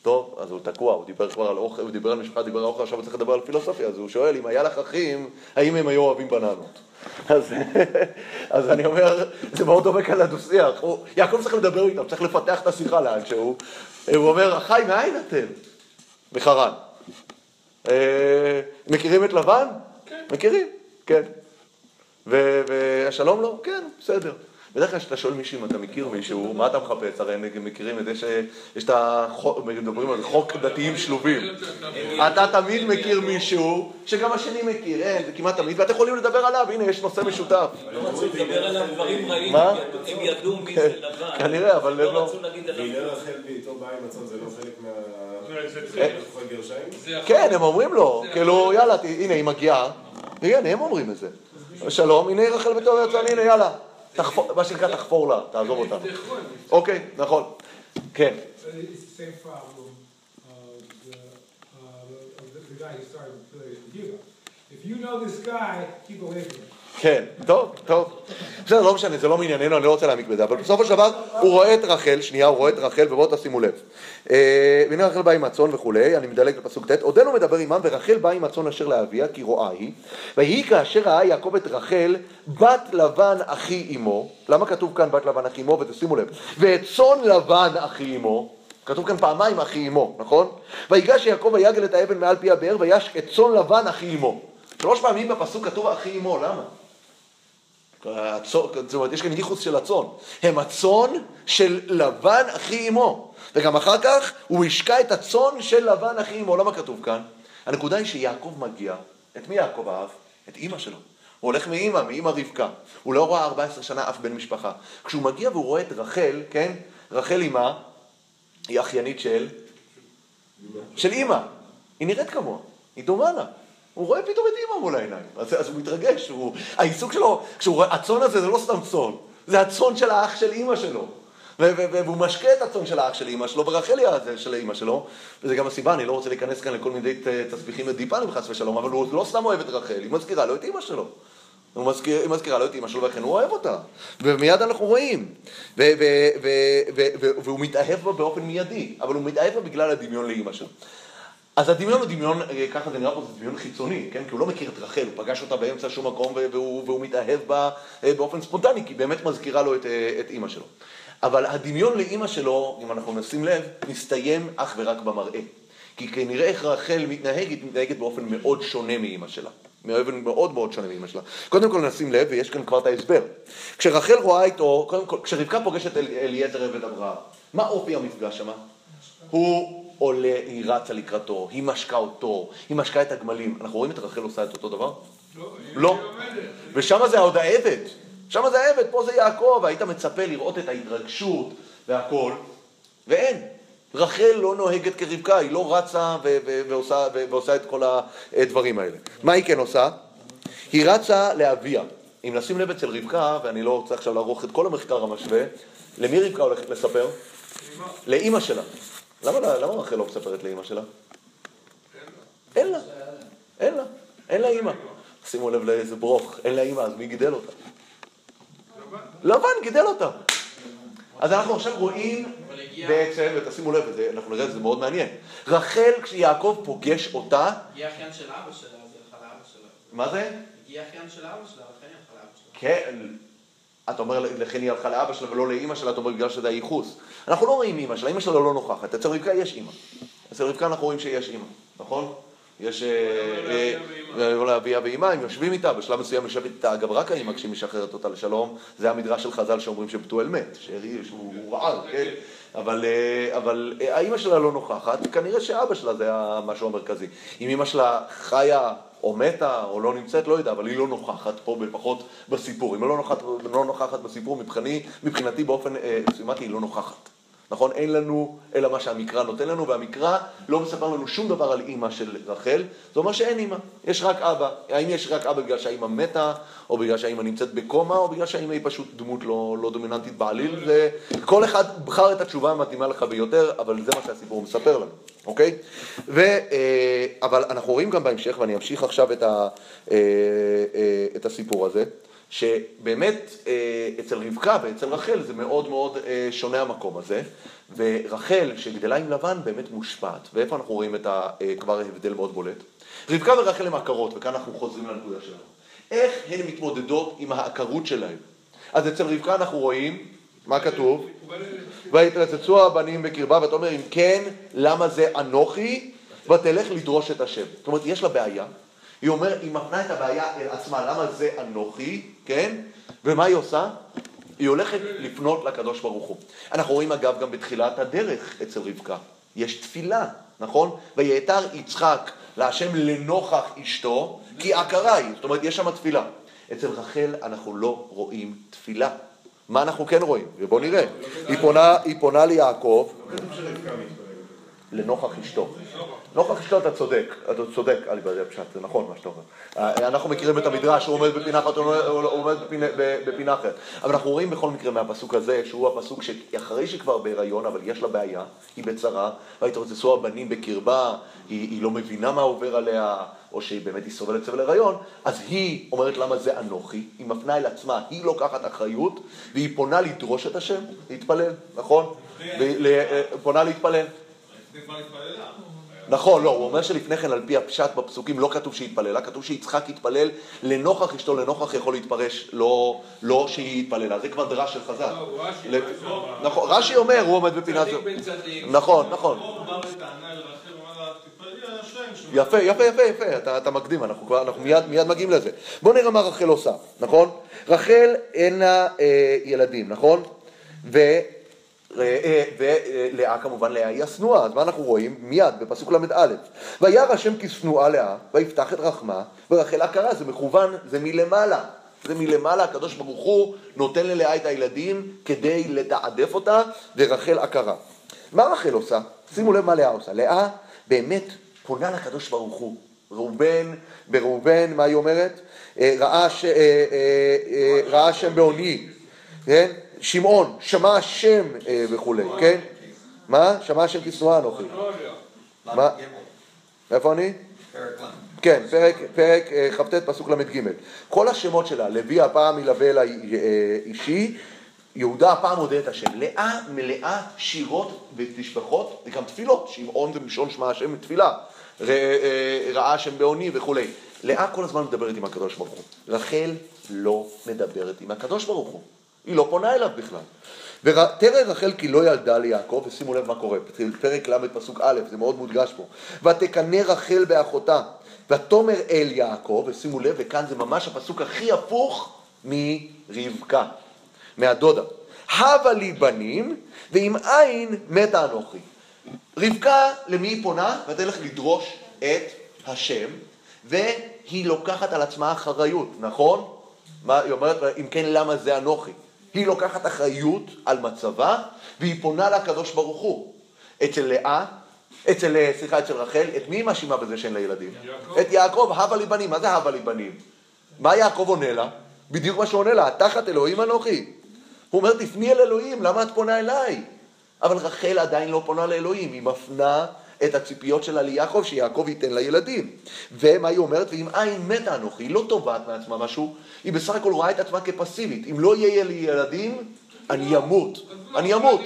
טוב, אז הוא תקוע, הוא דיבר כבר על אוכל, הוא דיבר על משפחה, דיבר על אוכל, עכשיו הוא צריך לדבר על פילוסופיה, אז הוא שואל, אם היה לך אחים, האם הם היו אוהבים בננות? אז, (laughs) אז אני אומר, זה מאוד דומה כאן לדו-שיח. יעקב צריך לדבר איתם, צריך לפתח את השיחה לאנשהו. הוא אומר, אחי, מאין אתם? מחרן. אה, מכירים את לבן? מכירים, כן. והשלום לו? כן, בסדר. בדרך כלל כשאתה שואל מישהו אם אתה מכיר מישהו, מה אתה מחפש? הרי הם מכירים את זה שיש את החוק, מדברים על חוק דתיים שלובים. אתה תמיד מכיר מישהו שגם השני מכיר, אין, זה כמעט תמיד, ואתם יכולים לדבר עליו, הנה, יש נושא משותף. לא רצו לדבר עליו דברים רעים, מה? הם ידעו- מי זה לבן. כנראה, אבל הם לא לא-. והנה רחל עם זה לא חלק מה... גרשיים? כן, הם אומרים לו, כאילו, יאללה, הנה, היא מגיעה, והנה, הם אומרים את זה. שלום, הנה רחל בתור יצאן, הנה, יאללה. תחפור, מה שנקרא, תחפור לה, תעזוב אותנו. אוקיי, נכון. כן. Uh. כן, טוב, טוב. בסדר, לא משנה, זה לא מענייננו, אני לא רוצה להעמיק בזה, אבל בסופו של דבר הוא רואה את רחל, שנייה, הוא רואה את רחל, ובואו תשימו לב. אה, והנה רחל באה עם הצאן וכולי, אני מדלג לפסוק ט', עודנו מדבר עמם, ורחל באה עם הצאן אשר לאביה, כי רואה היא, ויהי כאשר ראה יעקב את רחל, בת לבן אחי אמו, למה כתוב כאן בת לבן אחי אמו, ותשימו לב, ואת צאן לבן אחי אמו, כתוב כאן פעמיים אחי אמו, נכון? ויגש יעקב ויגל את האבן מעל פי הבאר, ויש את צאן לבן אחי אמו. שלוש פעמים בפסוק כתוב אחי אמו, למה? הצאן, זאת אומרת, יש כאן ייחוס של הצאן. הם הצאן של לבן אחי אמו. וגם אחר כך הוא השקע את הצאן של לבן אחי אמו. למה כתוב כאן? הנקודה היא שיעקב מגיע, את מי יעקב אהב? את אימא שלו. הוא הולך מאימא, מאימא רבקה. הוא לא רואה 14 שנה אף בן משפחה. כשהוא מגיע והוא רואה את רחל, כן? רחל אימה, היא אחיינית של? של אימא. היא נראית כמוה, היא דומה לה. הוא רואה פתאום את אימא מול העיניים, אז, אז הוא מתרגש, הוא, העיסוק שלו, כשהוא רואה, הצאן הזה זה לא סתם צאן, זה הצאן של האח של אימא שלו. והוא משקה את הצאן של האח של אימא שלו, ברחלי הזה של אימא שלו, וזה גם הסיבה, אני לא רוצה להיכנס כאן לכל מיני ת- תסביכים ודיפנים חס ושלום, אבל הוא לא סתם אוהב את רחל, היא מזכירה לו את אימא שלו. הוא מזכיר, היא מזכירה לו את אימא שלו ולכן הוא אוהב אותה. ומיד אנחנו רואים. ו- ו- ו- והוא מתאהב בה באופן מיידי, אבל הוא מתאהב בה בגלל הדמיון לאימא שלו. אז הדמיון הוא דמיון, אה, ככה זה נראה פה, זה דמיון חיצוני, כן? כי הוא לא מכיר את רחל, הוא פגש אותה באמצע שום מקום והוא, והוא מתאהב בה אה, באופן ספונטני, כי היא באמת מזכירה לו את, אה, את אימא שלו. אבל הדמיון לאימא שלו, אם אנחנו נשים לב, מסתיים אך ורק במראה. כי כנראה איך רחל מתנהגת, מתנהגת באופן מאוד שונה מאימא שלה. באופן מאוד מאוד שונה מאימא שלה. קודם כל נשים לב, ויש כאן כבר את ההסבר. כשרחל רואה איתו, קודם כל, כשרבקה פוגשת אל, אליעזר עבד אברהם, מה אופי המפגש שמה? הוא עולה, היא רצה לקראתו, היא משקה אותו, היא משקה את הגמלים. אנחנו רואים את רחל עושה את אותו דבר? לא. לא. ושם זה עוד העבד. שם זה העבד, פה זה יעקב, והיית מצפה לראות את ההתרגשות והכל, ואין. רחל לא נוהגת כרבקה, היא לא רצה ו- ו- ועושה, ו- ועושה את כל הדברים האלה. מה היא כן עושה? היא רצה לאביה. אם נשים לב אצל רבקה, ואני לא רוצה עכשיו לערוך את כל המחקר המשווה, למי רבקה הולכת לספר? לאימא שלה. למה, למה רחל לא מספרת לאימא שלה? אין לה. אין לה. אין לה אימא. שימו לב לאיזה ברוך, אין לה אימא, אז מי גידל אותה? לבן גידל אותה. אז אנחנו עכשיו רואים בעצם, ותשימו לב, אנחנו נראה את זה מאוד מעניין. רחל, כשיעקב פוגש אותה, הגיע אחיין של אבא שלה, אז היא הלכה לאבא שלה. מה זה? הגיע אחיין של אבא שלה, לכן היא הלכה לאבא שלה. כן, אתה אומר, לכן היא הלכה לאבא שלה ולא לאימא שלה, אתה אומר בגלל שזה הייחוס. אנחנו לא רואים אימא שלה, אימא שלה לא נוכחת. אצל רבקה יש אימא. אצל רבקה אנחנו רואים שיש אימא, נכון? יש... אה, אה, לא לאביה ואימה, הם יושבים איתה, בשלב מסוים יושבת איתה אגב רק האימא כשהיא משחררת אותה לשלום, זה המדרש של חז"ל שאומרים שבתואל מת, שהוא רעל, כן? אבל, אה, אבל אה, האימא שלה לא נוכחת, כנראה שאבא שלה זה המשהו המרכזי. אם אימא שלה חיה או מתה או לא נמצאת, לא יודע, אבל היא לא נוכחת פה לפחות בסיפור. אם היא לא נוכחת, לא נוכחת בסיפור, מבחני, מבחינתי באופן אה, סימטי היא לא נוכחת. נכון? אין לנו אלא מה שהמקרא נותן לנו, והמקרא לא מספר לנו שום דבר על אימא של רחל, זה אומר שאין אימא, יש רק אבא. האם יש רק אבא בגלל שהאימא מתה, או בגלל שהאימא נמצאת בקומה, או בגלל שהאימא היא פשוט דמות לא, לא דומיננטית בעליל, זה... כל אחד בחר את התשובה המתאימה לך ביותר, אבל זה מה שהסיפור מספר לנו, אוקיי? ו, אה, אבל אנחנו רואים גם בהמשך, ואני אמשיך עכשיו את, ה, אה, אה, את הסיפור הזה, שבאמת אה, אצל רבקה ואצל רחל זה מאוד מאוד אה, שונה המקום הזה, ורחל שגדלה עם לבן באמת מושפעת, ואיפה אנחנו רואים את ה, אה, כבר הבדל מאוד בולט? רבקה ורחל הם עקרות, וכאן אנחנו חוזרים לנקודה שלנו. איך הן מתמודדות עם העקרות שלהן? אז אצל רבקה אנחנו רואים, מה כתוב? ויתרצצו הבנים בקרבה, ואתה אומר, אם כן, למה זה אנוכי? ותלך לדרוש את השם. זאת אומרת, יש לה בעיה, היא אומרת, היא מפנה את הבעיה אל עצמה, למה זה אנוכי, כן? ומה היא עושה? היא הולכת לפנות לקדוש ברוך הוא. אנחנו רואים אגב גם בתחילת הדרך אצל רבקה, יש תפילה, נכון? ויעתר יצחק להשם לנוכח אשתו, כי עקרה היא, זאת אומרת יש שם תפילה. אצל רחל אנחנו לא רואים תפילה. מה אנחנו כן רואים? ובואו נראה. היא פונה, ליעקב לנוכח אשתו. נוכח אשתו אתה צודק, אתה צודק, אלי בדי פשט, זה נכון מה שאתה אומר. אה, אנחנו מכירים את המדרש, הוא עומד בפינה אחת, הוא עומד בפינה- אחרת. אבל אנחנו רואים בכל מקרה מהפסוק הזה, שהוא הפסוק שאחרי שהיא כבר בהיריון, אבל יש לה בעיה, היא בצרה, והתרוצצו הבנים בקרבה, היא, היא לא מבינה מה עובר עליה, או שהיא באמת היא סובלת סבל הריון, אז היא אומרת למה זה אנוכי, היא מפנה אל עצמה, היא לוקחת אחריות, והיא פונה לדרוש את השם, להתפלל, נכון? אה, פונה להתפלל. נכון, לא, הוא אומר שלפני כן, על פי הפשט בפסוקים, לא כתוב שהתפללה, כתוב שיצחק התפלל לנוכח אשתו, לנוכח יכול להתפרש, לא, לא שהיא התפללה, זה כבר דרש של חז"ל. לא. נכון, רש"י אומר, הוא עומד בפינה זו. נכון, נכון. יפה, יפה, יפה, יפה, אתה, אתה מקדים, אנחנו כבר, אנחנו מיד, מיד מגיעים לזה. בוא נראה מה רחל עושה, נכון? רחל אין לה אה, ילדים, נכון? ו... אה, ולאה כמובן, לאה היא השנואה, אז מה אנחנו רואים? מיד, בפסוק ל"א. וירא השם כשנואה לאה, ויפתח את רחמה, ורחל עקרה, זה מכוון, זה מלמעלה. זה מלמעלה, הקדוש ברוך הוא נותן ללאה את הילדים כדי לתעדף אותה, ורחל עקרה. מה רחל עושה? שימו לב מה לאה עושה. לאה באמת פונה לקדוש ברוך הוא. ראובן, בראובן, מה היא אומרת? אה, ראה, ש, אה, אה, אה, ראה שם בעוני, כן? שמעון, שמע השם אה, וכולי, כן? מה? שמע השם תשנואה אנוכי. מה? איפה אני? כן, פרק, פרק אה, כ"ט פסוק ל"ג. כל השמות שלה, לוי הפעם ילווה אל האישי, יהודה הפעם מודה את השם. לאה מלאה שירות ותשבחות, זה גם תפילות, שמעון זה מלשון שמע השם תפילה, אה, ראה השם בעוני וכולי. לאה כל הזמן מדברת עם הקדוש ברוך הוא. רחל לא מדברת עם הקדוש ברוך הוא. היא לא פונה אליו בכלל. ותרא רחל כי לא ילדה ליעקב, ושימו לב מה קורה, פרק ל' פסוק א', זה מאוד מודגש פה. ותקנא רחל באחותה, ותאמר אל יעקב, ושימו לב, וכאן זה ממש הפסוק הכי הפוך מרבקה, מהדודה. הבה לי בנים, ועם אין מתה אנוכי. רבקה, למי היא פונה? ותלך לדרוש את השם, והיא לוקחת על עצמה אחריות, נכון? מה היא אומרת? אם כן, למה זה אנוכי? היא לוקחת אחריות על מצבה, והיא פונה לקדוש ברוך הוא. אצל לאה, אצל, סליחה, אצל רחל, את מי היא מאשימה בזה שאין לה ילדים? יעקב. את יעקב, הבה לי בנים. מה זה הבה לי בנים? מה יעקב עונה לה? בדיוק מה שהוא עונה לה, תחת אלוהים אנוכי. הוא אומר, תפני אל אלוהים, למה את פונה אליי? אבל רחל עדיין לא פונה לאלוהים, היא מפנה את הציפיות שלה ליעקב, שיעקב ייתן לה ילדים. ומה היא אומרת? ואם אין מתה אנוכי, היא לא תובעת מעצמה משהו, היא בסך הכל רואה את עצמה כפסיבית. אם לא יהיה לי ילדים, אני אמות. אני אמות.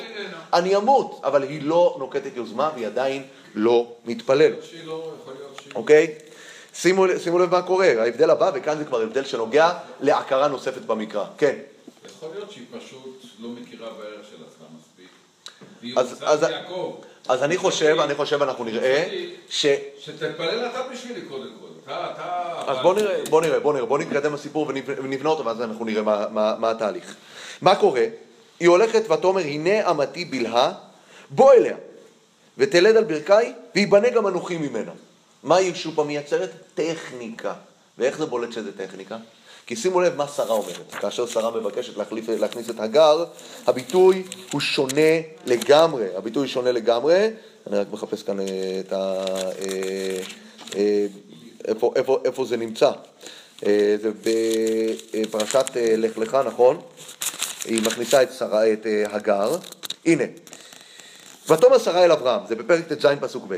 אני אמות. אבל היא לא נוקטת יוזמה והיא עדיין לא מתפללת. לא. אוקיי? שימו, שימו לב מה קורה, ההבדל הבא, וכאן זה כבר הבדל שנוגע להכרה נוספת במקרא. כן. יכול להיות שהיא פשוט לא מכירה בערך של עצמה מספיק. והיא רוצה את יעקב. אז אני חושב, אני חושב, אנחנו נראה ש... שתתפלל אתה בשבילי קודם כל. אתה, אתה... אז בוא נראה, בוא נראה, בוא נראה, בוא נתקדם לסיפור ונבנה אותו ואז אנחנו נראה מה, מה, מה התהליך. מה קורה? היא הולכת ותאמר הנה אמתי בלהה, בוא אליה ותלד על ברכי ויבנה גם אנוכי ממנה. מה היא שוב פעם מייצרת? טכניקה. ואיך זה בולט שזה טכניקה? כי שימו לב מה שרה אומרת. כאשר שרה מבקשת להחליף, להכניס את הגר, הביטוי הוא שונה לגמרי. הביטוי שונה לגמרי. אני רק מחפש כאן אה, את ה... אה, אה, איפה, איפה, איפה זה נמצא. זה בפרשת לך לך, נכון? היא מכניסה את, שרה, את הגר. הנה. ותאמר שרה אל אברהם, זה בפרק ט"ז פסוק ב',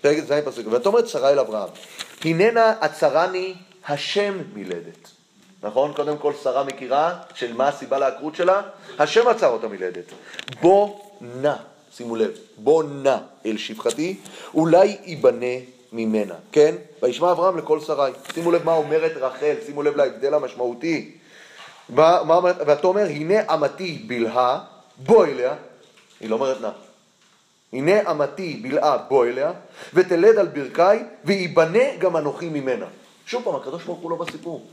פרק ט"ז פסוק ב', ותאמר שרה אל אברהם, הננה עצרני השם מלדת. נכון? קודם כל שרה מכירה של מה הסיבה לעקרות שלה? השם עצר אותה מלדת. בוא נא, שימו לב, בוא נא אל שפחתי, אולי ייבנה ממנה, כן? וישמע אברהם לכל שרי. שימו לב מה אומרת רחל, שימו לב להבדל המשמעותי. מה, מה אומרת? ותאמר הנה אמתי בלהה, בוא אליה, היא לא אומרת נא. הנה אמתי בלעה בוא אליה, ותלד על ברכי, וייבנה גם אנוכי ממנה. שוב פעם, הקדוש ברוך הוא לא בסיפור.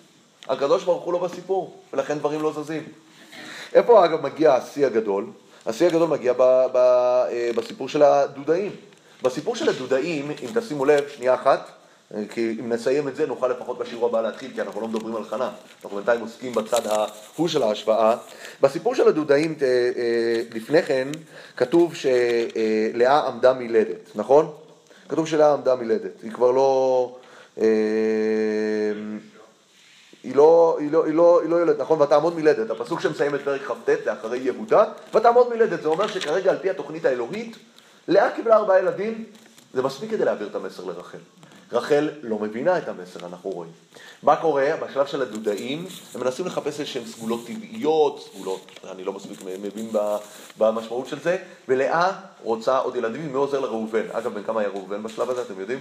הקדוש ברוך הוא לא בסיפור, ולכן דברים לא זזים. איפה אגב מגיע השיא הגדול? השיא הגדול מגיע ב, ב, אה, בסיפור של הדודאים. בסיפור של הדודאים, אם תשימו לב, שנייה אחת, אה, כי אם נסיים את זה נוכל לפחות בשיעור הבא להתחיל, כי אנחנו לא מדברים על חנה, אנחנו בינתיים עוסקים בצד ההוא של ההשוואה. בסיפור של הדודאים, ת- אה, לפני כן, כתוב שלאה עמדה מלדת, נכון? כתוב שלאה עמדה מלדת, היא כבר לא... היא לא, היא לא, היא לא, היא לא ילד, נכון? ותעמוד מלדת. הפסוק שמסיים את פרק כ"ט זה אחרי יהודה, ותעמוד מלדת. זה אומר שכרגע על פי התוכנית האלוהית, לאה קיבלה ארבעה ילדים, זה מספיק כדי להעביר את המסר לרחל. רחל לא מבינה את המסר, אנחנו רואים. מה קורה? בשלב של הדודאים, הם מנסים לחפש איזשהן סגולות טבעיות, סגולות, אני לא מספיק מבין במשמעות של זה, ולאה רוצה עוד ילדים, מי עוזר לראובן? אגב, בן כמה היה ראובן בשלב הזה, אתם יודעים?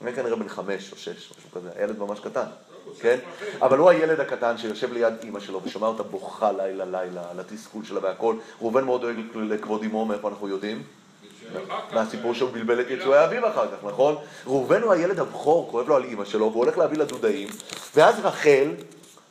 היה כנראה בן חמש או שש, משהו כזה, ילד ממש קטן, כן? אבל הוא הילד הקטן שיושב ליד אימא שלו ושומע אותה בוכה לילה לילה על התסכול שלה והכל. ראובן מאוד דואג לכבוד אמו, מאיפה אנחנו יודעים? מהסיפור שהוא בלבל את יצואי אביו אחר כך, נכון? ראובן הוא הילד הבכור, כואב לו על אימא שלו, והוא הולך להביא לדודאים, ואז רחל,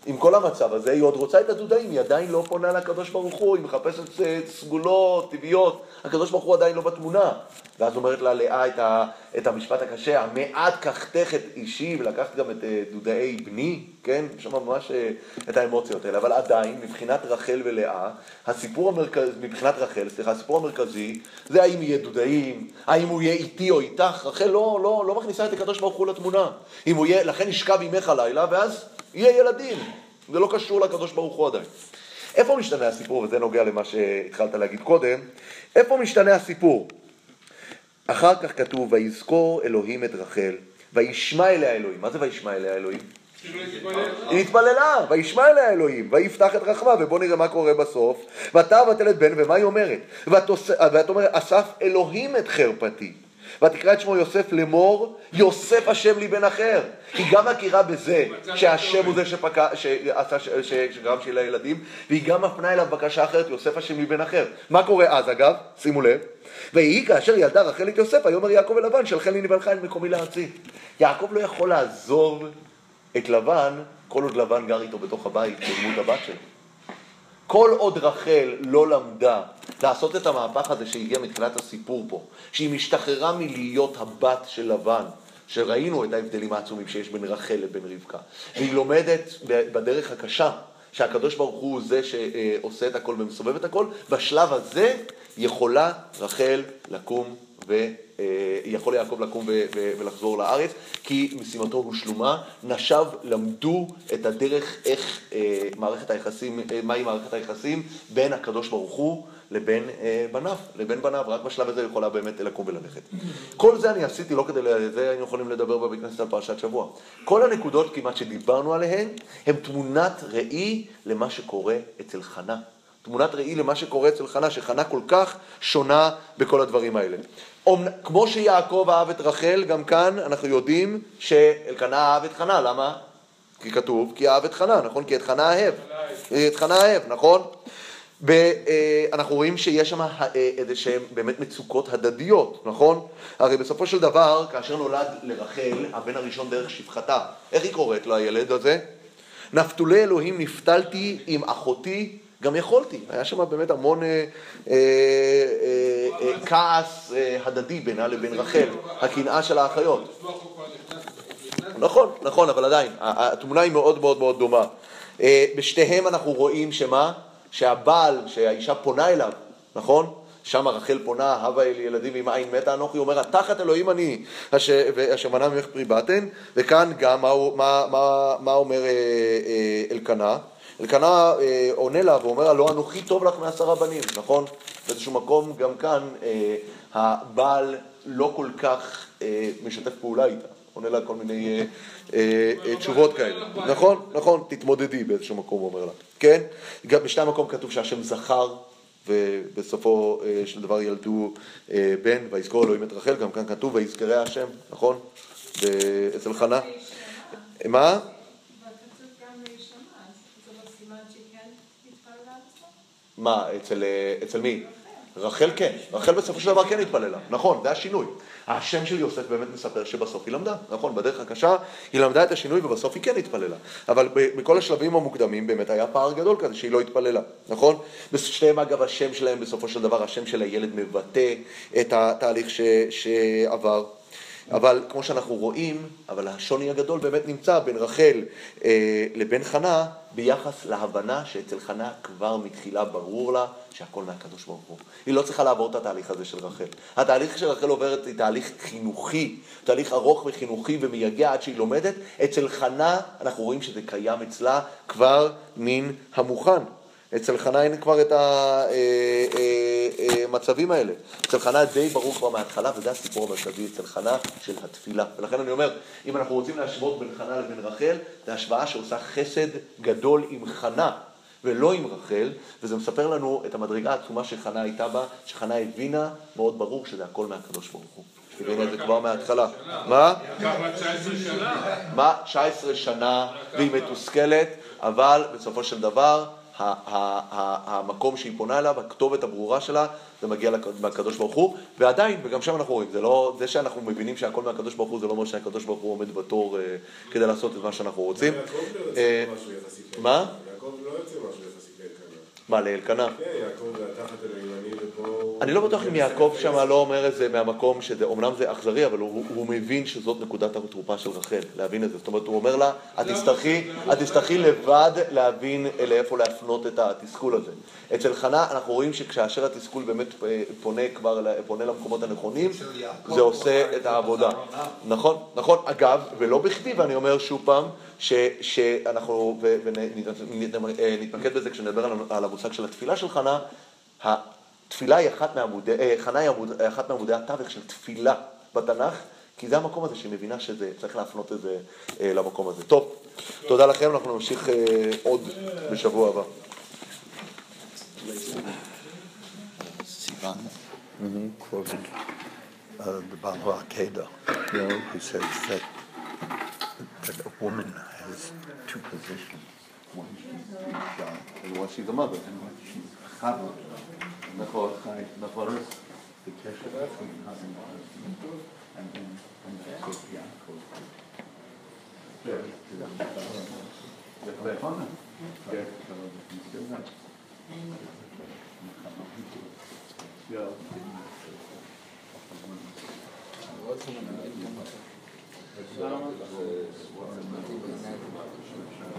עם כל המצב הזה, היא עוד רוצה את הדודאים, היא עדיין לא פונה לקדוש ברוך הוא, היא מחפשת אה, סגולות, טבעיות, הקדוש ברוך הוא עדיין לא בתמונה. ואז אומרת לה לאה את, ה, את המשפט הקשה, המעט קחתך את אישי ולקחת גם את אה, דודאי בני, כן? יש שם ממש אה, את האמוציות האלה, אבל עדיין, מבחינת רחל ולאה, הסיפור המרכזי, מבחינת רחל, סליחה, הסיפור המרכזי, זה האם יהיה דודאים, האם הוא יהיה איתי או איתך, רחל לא, לא, לא מכניסה את הקדוש ברוך הוא לתמונה. אם הוא יהיה, לכן ישכב עמך הלילה, ואז יהיה ילדים. זה לא קשור לקדוש ברוך הוא עדיין. איפה משתנה הסיפור, וזה נוגע למה שהתחלת להגיד קודם, איפה משתנה הסיפור? אחר כך כתוב, ויזכור אלוהים את רחל, וישמע אליה אלוהים. מה זה וישמע אליה אלוהים? היא התפללה, וישמע אליה אלוהים, ויפתח את רחמה, ובואו נראה מה קורה בסוף. ותא ותלת בן, ומה היא אומרת? ואת אומרת, אסף אלוהים את חרפתי. ותקרא את שמו יוסף לאמור, יוסף השם לי בן אחר. היא גם מכירה בזה שהשם הוא זה שפקע, שעשה, שגרם שיהיה ילדים, והיא גם מפנה אליו בקשה אחרת, יוסף השם לי בן אחר. מה קורה אז אגב? שימו לב. ויהי כאשר ילדה רחל את יוסף, ויאמר יעקב אל לבן, שלחני נבלך אל מקומי לארצי. יעקב לא יכול לעזוב את לבן, כל עוד לבן גר איתו בתוך הבית, בדמות הבת שלו. כל עוד רחל לא למדה לעשות את המהפך הזה שהגיע מתחילת הסיפור פה, שהיא משתחררה מלהיות הבת של לבן, שראינו את ההבדלים העצומים שיש בין רחל לבין רבקה, והיא לומדת בדרך הקשה שהקדוש ברוך הוא זה שעושה את הכל ומסובב את הכל, בשלב הזה יכולה רחל לקום ו... אה, יכול יעקב לקום ולחזור לארץ, כי משימתו הושלמה. נשיו למדו את הדרך איך אה, מערכת היחסים, אה, מהי מערכת היחסים בין הקדוש ברוך הוא לבין בניו, לבין בניו, רק בשלב הזה יכולה באמת לקום וללכת. כל זה אני עשיתי לא כדי, זה היינו יכולים לדבר בבית כנסת על פרשת שבוע. כל הנקודות כמעט שדיברנו עליהן, הן תמונת ראי למה שקורה אצל חנה. תמונת ראי למה שקורה אצל חנה, שחנה כל כך שונה בכל הדברים האלה. כמו שיעקב אהב את רחל, גם כאן אנחנו יודעים שאלקנה אהב את חנה, למה? כי כתוב, כי אהב את חנה, נכון? כי את חנה אהב. את חנה אהב, נכון? ואנחנו רואים שיש שם איזה שהן באמת מצוקות הדדיות, נכון? הרי בסופו של דבר, כאשר נולד לרחל, הבן הראשון דרך שפחתה, איך היא קוראת לו הילד הזה? נפתולי אלוהים נפתלתי עם אחותי גם יכולתי, היה שם באמת המון אה, אה, אה, כעס הדדי בינה לבין רחל, הקנאה של האחיות. נכון, נכון, אבל עדיין, התמונה היא מאוד מאוד מאוד דומה. בשתיהם אנחנו רואים שמה? שהבעל, שהאישה פונה אליו, נכון? שם רחל פונה, הווה אל ילדים עם עין מתה אנוכי, אומר, התחת אלוהים אני, אשר מנע ממך פרי בטן, וכאן גם מה, מה, מה, מה אומר אלקנה? אלקנה אה, עונה לה ואומר לה, לא אנוכי טוב לך מעשרה בנים, נכון? באיזשהו מקום גם כאן אה, הבעל לא כל כך אה, משתף פעולה איתה, עונה לה כל מיני אה, אה, אה, תשובות כאלה. נכון, נכון, תתמודדי באיזשהו מקום, הוא אומר לה. כן? גם בשתי המקום כתוב שהשם זכר, ובסופו אה, של דבר ילדו אה, בן, ויזכור אלוהים את רחל, גם כאן כתוב, ויזכרה השם, נכון? אצל חנה. מה? מה, אצל, אצל מי? רחל כן, רחל בסופו של דבר כן התפללה, נכון, זה השינוי. השם של יוסף באמת מספר שבסוף היא למדה, נכון, בדרך הקשה היא למדה את השינוי ובסוף היא כן התפללה. אבל בכל השלבים המוקדמים באמת היה פער גדול כזה שהיא לא התפללה, נכון? בשתיהם אגב השם שלהם בסופו של דבר, השם של הילד מבטא את התהליך ש, שעבר. אבל כמו שאנחנו רואים, אבל השוני הגדול באמת נמצא בין רחל אה, לבין חנה ביחס להבנה שאצל חנה כבר מתחילה ברור לה שהכל מהקדוש ברוך הוא. היא לא צריכה לעבור את התהליך הזה של רחל. התהליך של רחל עוברת היא תהליך חינוכי, תהליך ארוך וחינוכי ומייגע עד שהיא לומדת. אצל חנה אנחנו רואים שזה קיים אצלה כבר מן המוכן. אצל חנה אין כבר את המצבים האלה. אצל חנה די ברור כבר מההתחלה, וזה הסיפור המרכזי אצל חנה של התפילה. ולכן אני אומר, אם אנחנו רוצים להשוות בין חנה לבין רחל, זו השוואה שעושה חסד גדול עם חנה. ולא עם רחל, וזה מספר לנו את המדרגה העצומה שחנה הייתה בה, שחנה הבינה מאוד ברור שזה הכל מהקדוש ברוך הוא. הבינה את זה כבר מההתחלה. מה? מה? 19 שנה, והיא מתוסכלת, אבל בסופו של דבר המקום שהיא פונה אליו, הכתובת הברורה שלה, זה מגיע מהקדוש ברוך הוא, ועדיין, וגם שם אנחנו רואים, זה לא, זה שאנחנו מבינים שהכל מהקדוש ברוך הוא, זה לא אומר שהקדוש ברוך הוא עומד בתור אה, כדי לעשות את מה שאנחנו רוצים. לא אה. מה? יעקב לא יוצא משהו יחסית לאלקנה. מה, לאלקנה? כן, יעקב זה התחת הימני ופה... אני לא בטוח אם יעקב שם לא אומר את זה מהמקום שזה, אמנם זה אכזרי, אבל הוא, הוא מבין שזאת נקודת התרופה של רחל, להבין את זה. זאת אומרת, הוא אומר לה, את תצטרכי, את תצטרכי לבד להבין לאיפה להפנות את התסכול הזה. אצל חנה אנחנו רואים שכאשר התסכול באמת אה, פונה כבר, פונה למקומות הנכונים, זה עושה את העבודה. נכון, נכון. אגב, ולא בכדי, ואני אומר שוב פעם, ש, שאנחנו, ונתמקד בזה כשנדבר על, על המושג של התפילה של חנה, התפילה היא אחת מעמודי, אה, חנה היא עמוד, אחת מעמודי התווך של תפילה בתנ"ך, כי זה המקום הזה שהיא מבינה שזה, צריך להפנות את זה אה, למקום הזה. טוב, תודה לכם, אנחנו נמשיך אה, עוד בשבוע הבא. Sivan quoted uh, the Bhagavad Gita, who says that, that a woman has two positions. what she shot, and was she the mother, and what she chavat, nechoris, the kesher between husband and and and that's what Yeah. What's the name of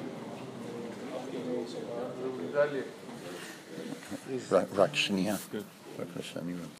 רק רק שנייה. בבקשה, אני...